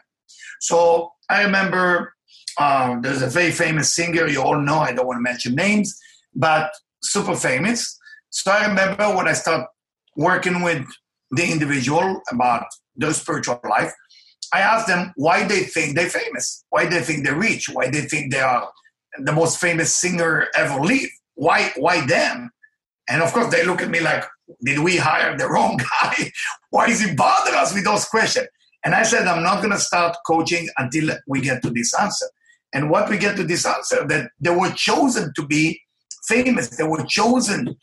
So I remember um, there's a very famous singer you all know. I don't want to mention names, but super famous. So I remember when I start working with the individual about their spiritual life, I asked them why they think they're famous, why they think they're rich, why they think they are the most famous singer ever live. Why why them? And of course they look at me like, did we hire the wrong guy? why is he bothering us with those questions? And I said, I'm not gonna start coaching until we get to this answer. And what we get to this answer, that they were chosen to be famous. They were chosen,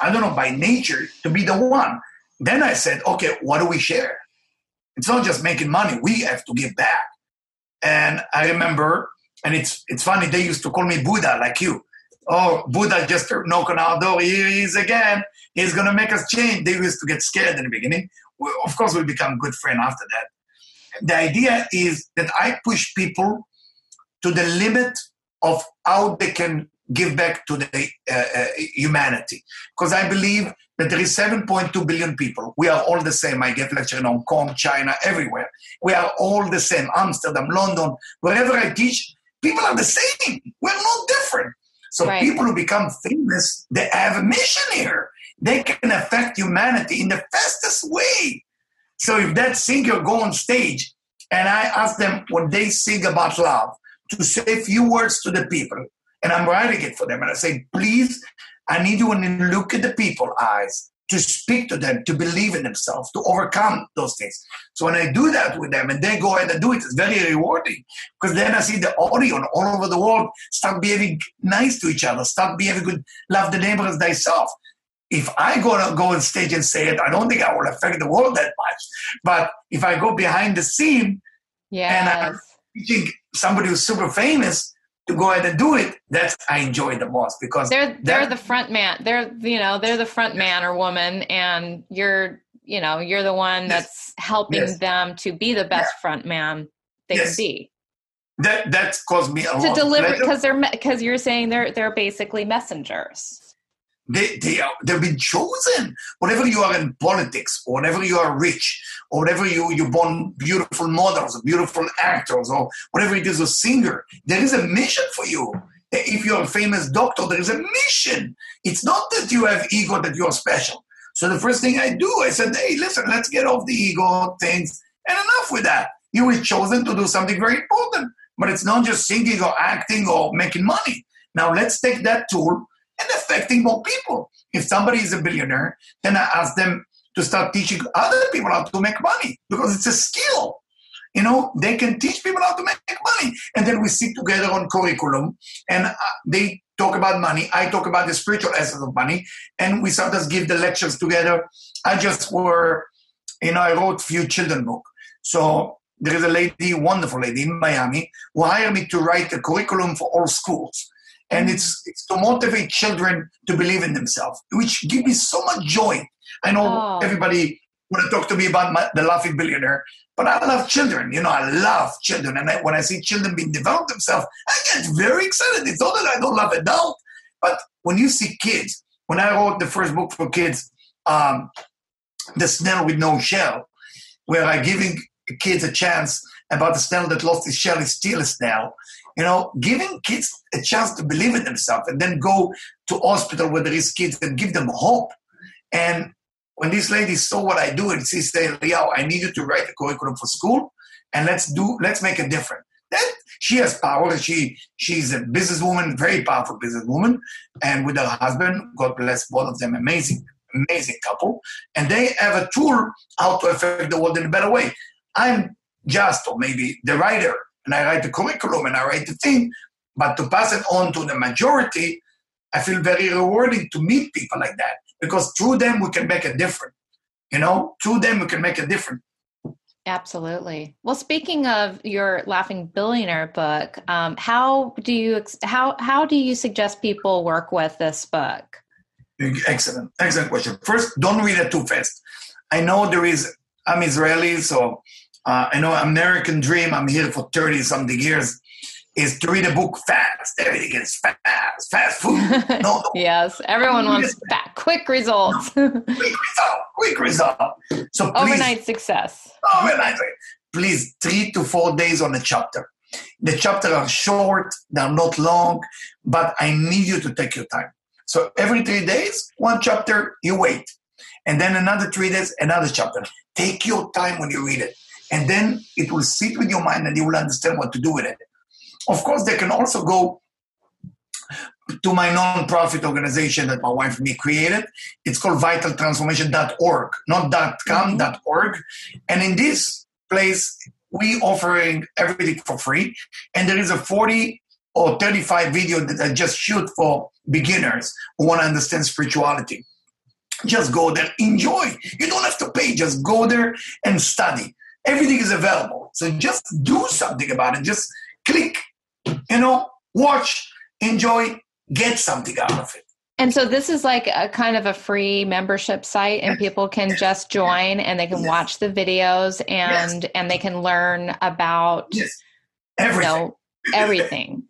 I don't know, by nature to be the one. Then I said, okay, what do we share? It's not just making money. We have to give back. And I remember, and it's it's funny, they used to call me Buddha, like you. Oh, Buddha just knocked on our door. Here he is again. He's gonna make us change. They used to get scared in the beginning. We, of course, we become good friends after that. The idea is that I push people to the limit of how they can give back to the uh, uh, humanity. Because I believe that there is 7.2 billion people. We are all the same. I give lecture in Hong Kong, China, everywhere. We are all the same. Amsterdam, London, wherever I teach, people are the same. We're not different. So Right. people who become famous, they have a mission here. They can affect humanity in the fastest way. So if that singer go on stage and I ask them when they sing about love to say a few words to the people, and I'm writing it for them, and I say, please, I need you when you look at the people eyes to speak to them, to believe in themselves, to overcome those things. So when I do that with them and they go ahead and do it, it's very rewarding because then I see the audience all over the world start behaving nice to each other, start behaving good, love the neighbor as thyself. If I go go on stage and say it, I don't think I will affect the world that much. But if I go behind the scene yes, and I'm teaching somebody who's super famous to go ahead and do it, that's I enjoy the most because they're they're the front man. They're you know they're the front man or woman, and you're you know you're the one Yes. that's helping Yes. them to be the best front man they Yes. can be. that that's caused me a to deliver because they're because you're saying they're they're basically messengers They, they are, they've been chosen. Whatever you are in politics, or whatever you are rich, or whatever you, you're born beautiful models, or beautiful actors, or whatever it is, a singer, there is a mission for you. If you're a famous doctor, there is a mission. It's not that you have ego, that you're special. So the first thing I do, I said, hey, listen, let's get off the ego things, and enough with that. You were chosen to do something very important, but it's not just singing or acting or making money. Now let's take that tool and affecting more people. If somebody is a billionaire, then I ask them to start teaching other people how to make money because it's a skill. You know, they can teach people how to make money. And then we sit together on curriculum and uh, they talk about money. I talk about the spiritual essence of money. And we sometimes give the lectures together. I just were, you know, I wrote few children book. So there is a lady, wonderful lady in Miami, who hired me to write a curriculum for all schools and it's it's to motivate children to believe in themselves, which gives me so much joy. I know Oh. everybody want to talk to me about my, the laughing billionaire, but I love children. You know, I love children, and I, when I see children being develop themselves, I get very excited. It's not that I don't love adults, but when you see kids, when I wrote the first book for kids, um, the snail with no shell, where I giving kids a chance about the snail that lost his shell is still a snail. You know, giving kids a chance to believe in themselves and then go to hospital where there is kids and give them hope. And when this lady saw what I do and she said, Eliyahu, I need you to write a curriculum for school and let's do let's make a difference. That she has power. She she's a businesswoman, very powerful businesswoman, and with her husband, God bless both of them, amazing, amazing couple, and they have a tool how to affect the world in a better way. I'm just, or maybe the writer, and I write the curriculum and I write the thing, but to pass it on to the majority, I feel very rewarding to meet people like that because through them we can make a difference. You know, through them we can make a difference. Absolutely. Well, speaking of your Laughing Billionaire book, um, how do you how how do you suggest people work with this book? Excellent, excellent question. First, don't read it too fast. I know there is. I'm Israeli, so uh, I know American dream. I'm here for thirty something years is to read a book fast. Everything is fast, fast food. No, no. yes, everyone wants fast, quick results. No. quick result, quick result. So please, overnight success. Overnight. Please, three to four days on a chapter. The chapters are short, they're not long, but I need you to take your time. So every three days, one chapter, you wait. And then another three days, another chapter. Take your time when you read it. And then it will sit with your mind and you will understand what to do with it. Of course, they can also go to my non-profit organization that my wife and me created. It's called vitaltransformation.org, not .com, mm-hmm. .org. And in this place, we offering everything for free. And there is a 40 or 35 video that I just shoot for beginners who want to understand spirituality. Just go there, enjoy. You don't have to pay, just go there and study. Everything is available. So just do something about it. Just click you know, watch, enjoy, get something out of it. And so this is like a kind of a free membership site and yes. people can yes. just join and they can yes. watch the videos and and they can learn about Everything. You know, everything.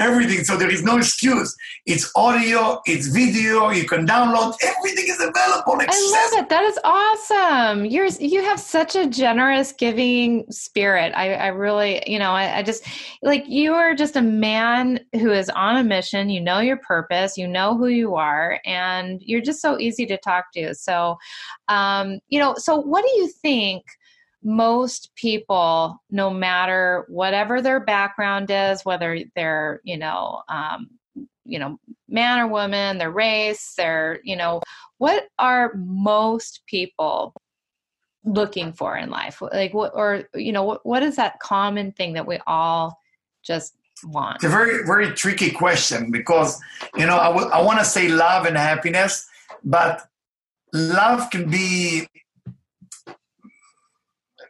everything. So there is no excuse. It's audio, it's video, you can download, everything is available. I love it. That is awesome. You're you have such a generous giving spirit. I, I really, you know, I, I just like you are just a man who is on a mission. You know your purpose, you know who you are, and you're just so easy to talk to. So um, you know, so what do you think? Most people, no matter whatever their background is, whether they're, you know, um, you know, man or woman, their race, their, you know, what are most people looking for in life? Like what, or, you know, what, what is that common thing that we all just want? It's a very, very tricky question because, you know, I, w- I want to say love and happiness, but love can be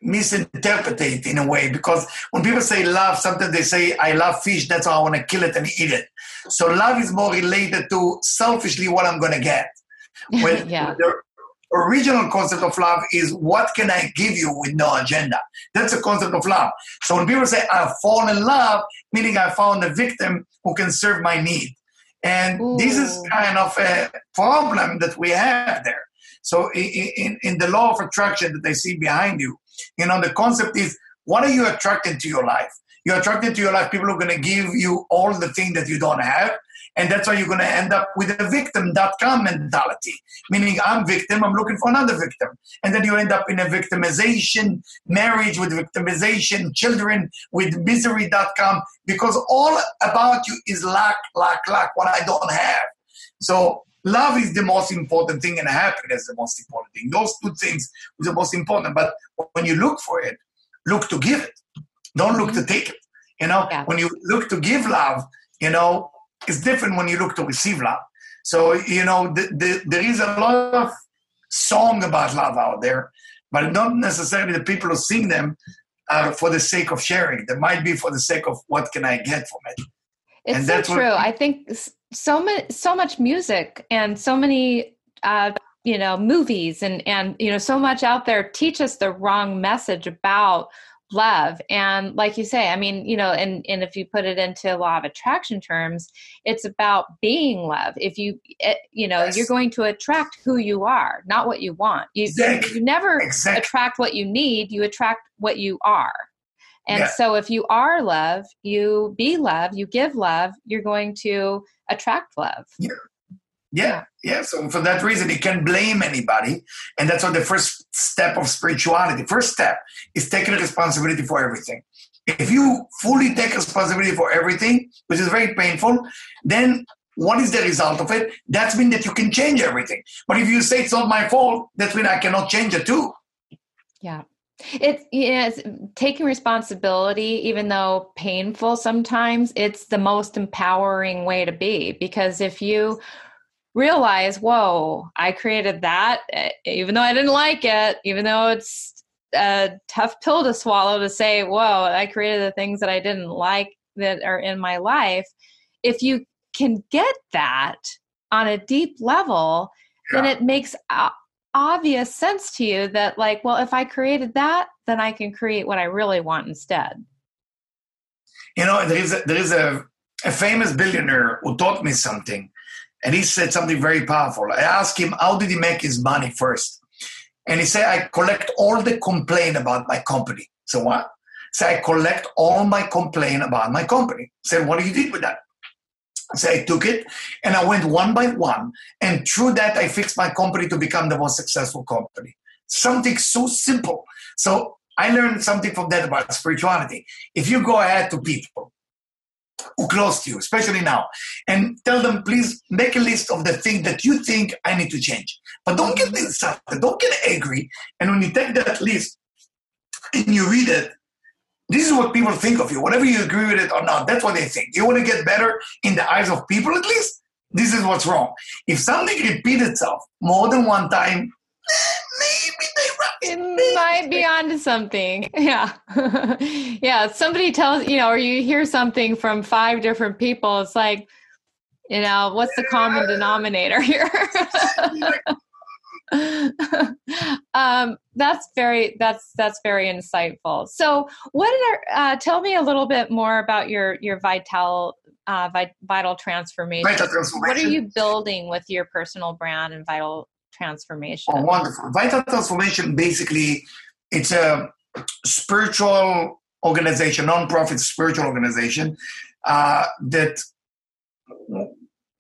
misinterpreted in a way because when people say love, sometimes they say, I love fish, that's why I want to kill it and eat it. So love is more related to selfishly what I'm going to get. When yeah. the original concept of love is what can I give you with no agenda? That's the concept of love. So when people say, I've fallen in love, meaning I found a victim who can serve my need. And Ooh. this is kind of a problem that we have there. So in, in, in, the law of attraction that I see behind you, you know, the concept is what are you attracting to your life? You're attracted to your life people are going to give you all the things that you don't have. And that's why you're going to end up with a victim.com mentality, meaning I'm victim, I'm looking for another victim. And then you end up in a victimization, marriage with victimization, children with misery.com, because all about you is lack, lack, lack, what I don't have. So love is the most important thing and happiness is the most important thing. Those two things are the most important. But when you look for it, look to give it. Don't look mm-hmm. to take it. You know, yeah. when you look to give love, you know, it's different when you look to receive love. So, you know, the, the, there is a lot of song about love out there, but not necessarily the people who sing them are for the sake of sharing. They might be for the sake of what can I get from it. It's so true. What, I think so much, so much music and so many, uh, you know, movies and and you know, so much out there teach us the wrong message about love and like you say i mean you know and and if you put it into law of attraction terms it's about being love if you it, eh, you know yes. you're going to attract who you are not what you want you, exactly. you never exactly. attract what you need you attract what you are and yeah. so if you are love, you be love, you give love, you're going to attract love. Yeah. Yeah, yeah. So for that reason, you can't blame anybody, and that's what the first step of spirituality. First step is taking responsibility for everything. If you fully take responsibility for everything, which is very painful, then what is the result of it? That's mean that you can change everything. But if you say it's not my fault, that means I cannot change it too. Yeah. It's yeah, taking responsibility, even though painful sometimes, it's the most empowering way to be. Because if you realize, whoa, I created that, eh, even though I didn't like it, even though it's a tough pill to swallow to say, whoa, I created the things that I didn't like that are in my life. If you can get that on a deep level, yeah. then it makes obvious sense to you that like well if i created that then i can create what i really want instead. You know there is a, there is a, a famous billionaire who taught me something and he said something very powerful. I asked him how did he make his money first? And he said i collect all the complaint about my company. So what? So i collect all my complaint about my company. I said what do you do with that so I took it and I went one by one. And through that, I fixed my company to become the most successful company. Something so simple. So I learned something from that about spirituality. If you go ahead to people who close to you, especially now, and tell them, please make a list of the things that you think I need to change. But don't get mm-hmm. excited, don't get angry. And when you take that list and you read it, this is what people think of you. Whatever you agree with it or not, that's what they think. You want to get better in the eyes of people, at least? This is what's wrong. If something repeats itself more than one time, eh, maybe they it might be onto something. Yeah. yeah. Somebody tells, you know, or you hear something from five different people. It's like, you know, what's the common denominator here? um, that's very that's that's very insightful. So, what are uh, tell me a little bit more about your your vital uh, vital transformation. Vital transformation. What are you building with your personal brand and vital transformation? Oh, wonderful! Vital transformation basically it's a spiritual organization, non-profit spiritual organization uh, that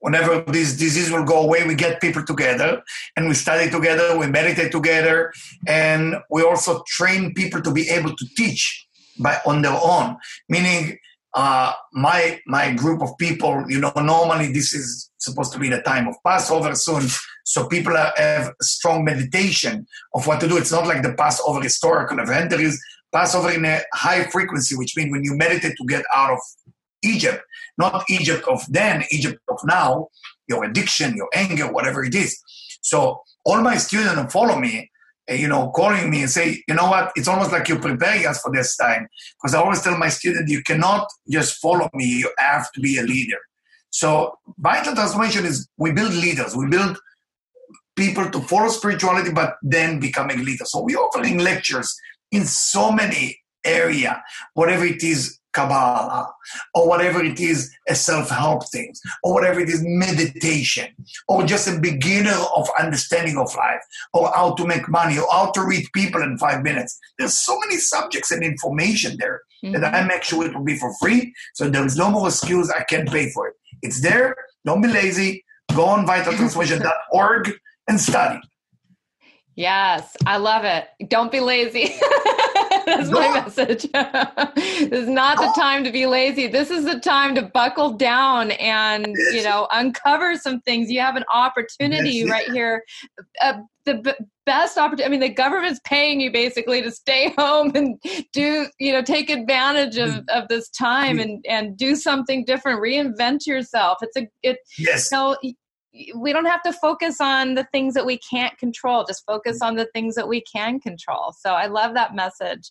whenever this disease will go away, we get people together and we study together, we meditate together, and we also train people to be able to teach by on their own. Meaning, uh, my my group of people, you know, normally this is supposed to be the time of Passover soon, so people have strong meditation of what to do. It's not like the Passover historical event. There is Passover in a high frequency, which means when you meditate to get out of Egypt, not Egypt of then, Egypt of now, your addiction, your anger, whatever it is. So all my students follow me, eh, you know, calling me and say, you know what, it's almost like you're preparing us for this time. Because I always tell my students, you cannot just follow me, you have to be a leader. So vital transformation is we build leaders, we build people to follow spirituality, but then becoming leaders. So we're offering lectures in so many area, whatever it is Kabbalah, or whatever it is, a self-help thing, or whatever it is, meditation, or just a beginner of understanding of life, or how to make money, or how to read people in five minutes. There's so many subjects and information there mm-hmm. that I make sure it will be for free. So there is no more excuse I can't pay for it. It's there. Don't be lazy. Go on vitaltransformation.org and study. Yes, I love it. Don't be lazy. That's my message. this is not the time to be lazy. This is the time to buckle down and, you know, uncover some things. You have an opportunity right here. Uh, the b- best opportunity. I mean, the government's paying you basically to stay home and do, you know, take advantage of, mm. of this time and, and do something different, reinvent yourself. It's a, it, yes. you know, we don't have to focus on the things that we can't control just focus on the things that we can control. So i love that message.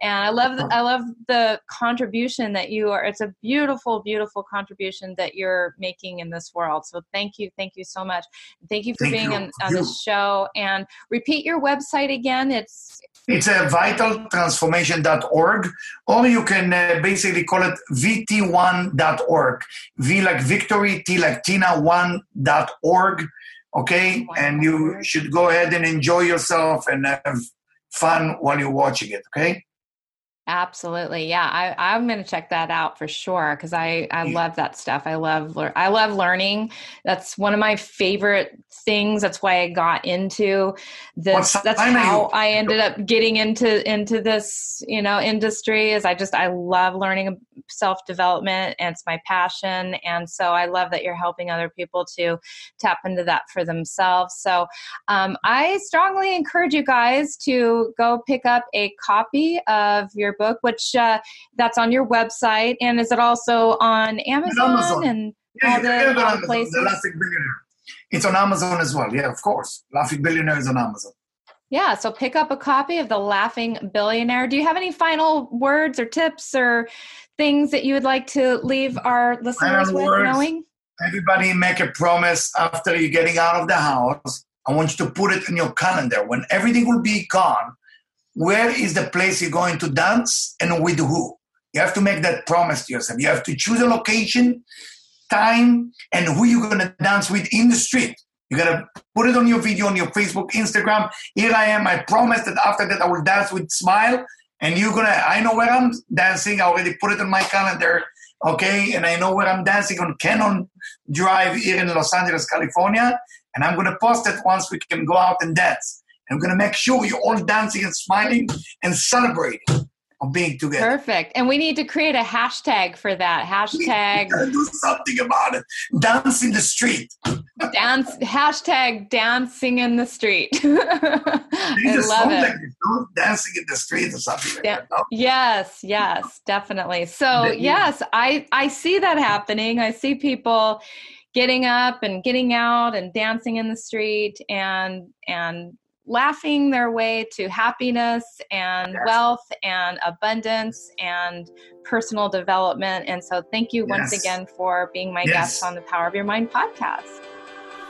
And i love the, i love the contribution that you are it's a beautiful beautiful contribution that you're making in this world. So thank you thank you so much. Thank you for thank being you. on, on the show. And repeat your website again. It's it's a vitaltransformation.org or you can uh, basically call it vt1.org v like victory t like tina 1.org org. Okay, and you should go ahead and enjoy yourself and have fun while you're watching it. Okay. Absolutely. Yeah. I, I'm going to check that out for sure. Cause I, I yeah. love that stuff. I love, I love learning. That's one of my favorite things. That's why I got into this. That's how I ended up getting into, into this, you know, industry is I just, I love learning self development and it's my passion. And so I love that you're helping other people to tap into that for themselves. So um, I strongly encourage you guys to go pick up a copy of your book, which uh, that's on your website, and is it also on Amazon, Amazon. and yeah, all the, the places? The it's on Amazon as well. Yeah, of course. Laughing Billionaire is on Amazon. Yeah, so pick up a copy of The Laughing Billionaire. Do you have any final words or tips or things that you would like to leave our listeners with words, knowing? Everybody make a promise after you're getting out of the house. I want you to put it in your calendar. When everything will be gone, where is the place you're going to dance and with who? You have to make that promise to yourself. You have to choose a location, time, and who you're going to dance with in the street. You got to put it on your video on your Facebook, Instagram. Here I am. I promise that after that I will dance with smile. And you're gonna. I know where I'm dancing. I already put it on my calendar. Okay, and I know where I'm dancing on Cannon Drive here in Los Angeles, California. And I'm gonna post it once we can go out and dance. I'm going to make sure you're all dancing and smiling and celebrating of being together. Perfect. And we need to create a hashtag for that. Hashtag. do something about it. Dance in the street. Dance. hashtag dancing in the street. I love it. Like dancing in the street or something. Like yeah. that, Yes. Yes. Definitely. So yes, I I see that happening. I see people getting up and getting out and dancing in the street and and laughing their way to happiness and yes. wealth and abundance and personal development. And so, thank you yes. once again for being my yes. guest on the Power of Your Mind podcast.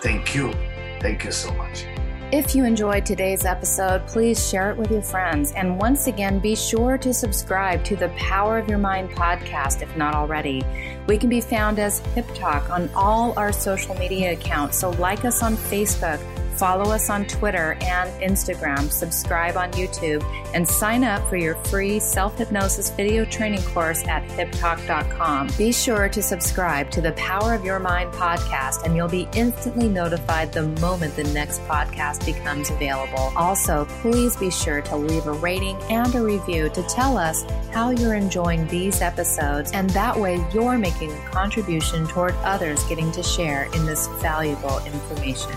Thank you. Thank you so much. If you enjoyed today's episode, please share it with your friends. And once again, be sure to subscribe to the Power of Your Mind podcast if not already. We can be found as HypnoTalk on all our social media accounts. So, like us on Facebook Follow us on Twitter and Instagram, subscribe on YouTube, and sign up for your free self hypnosis video training course at HypnoTalk.com. Be sure to subscribe to the Power of Your Mind podcast, and you'll be instantly notified the moment the next podcast becomes available. Also, please be sure to leave a rating and a review to tell us how you're enjoying these episodes, and that way you're making a contribution toward others getting to share in this valuable information.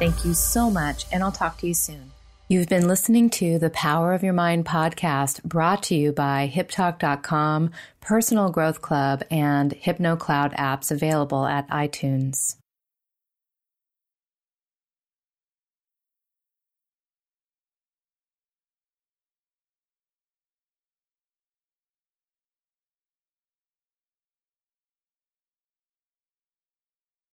Thank you so much, and I'll talk to you soon. You've been listening to the Power of Your Mind podcast brought to you by HypnoTalk.com, Personal Growth Club, and HypnoCloud apps available at iTunes.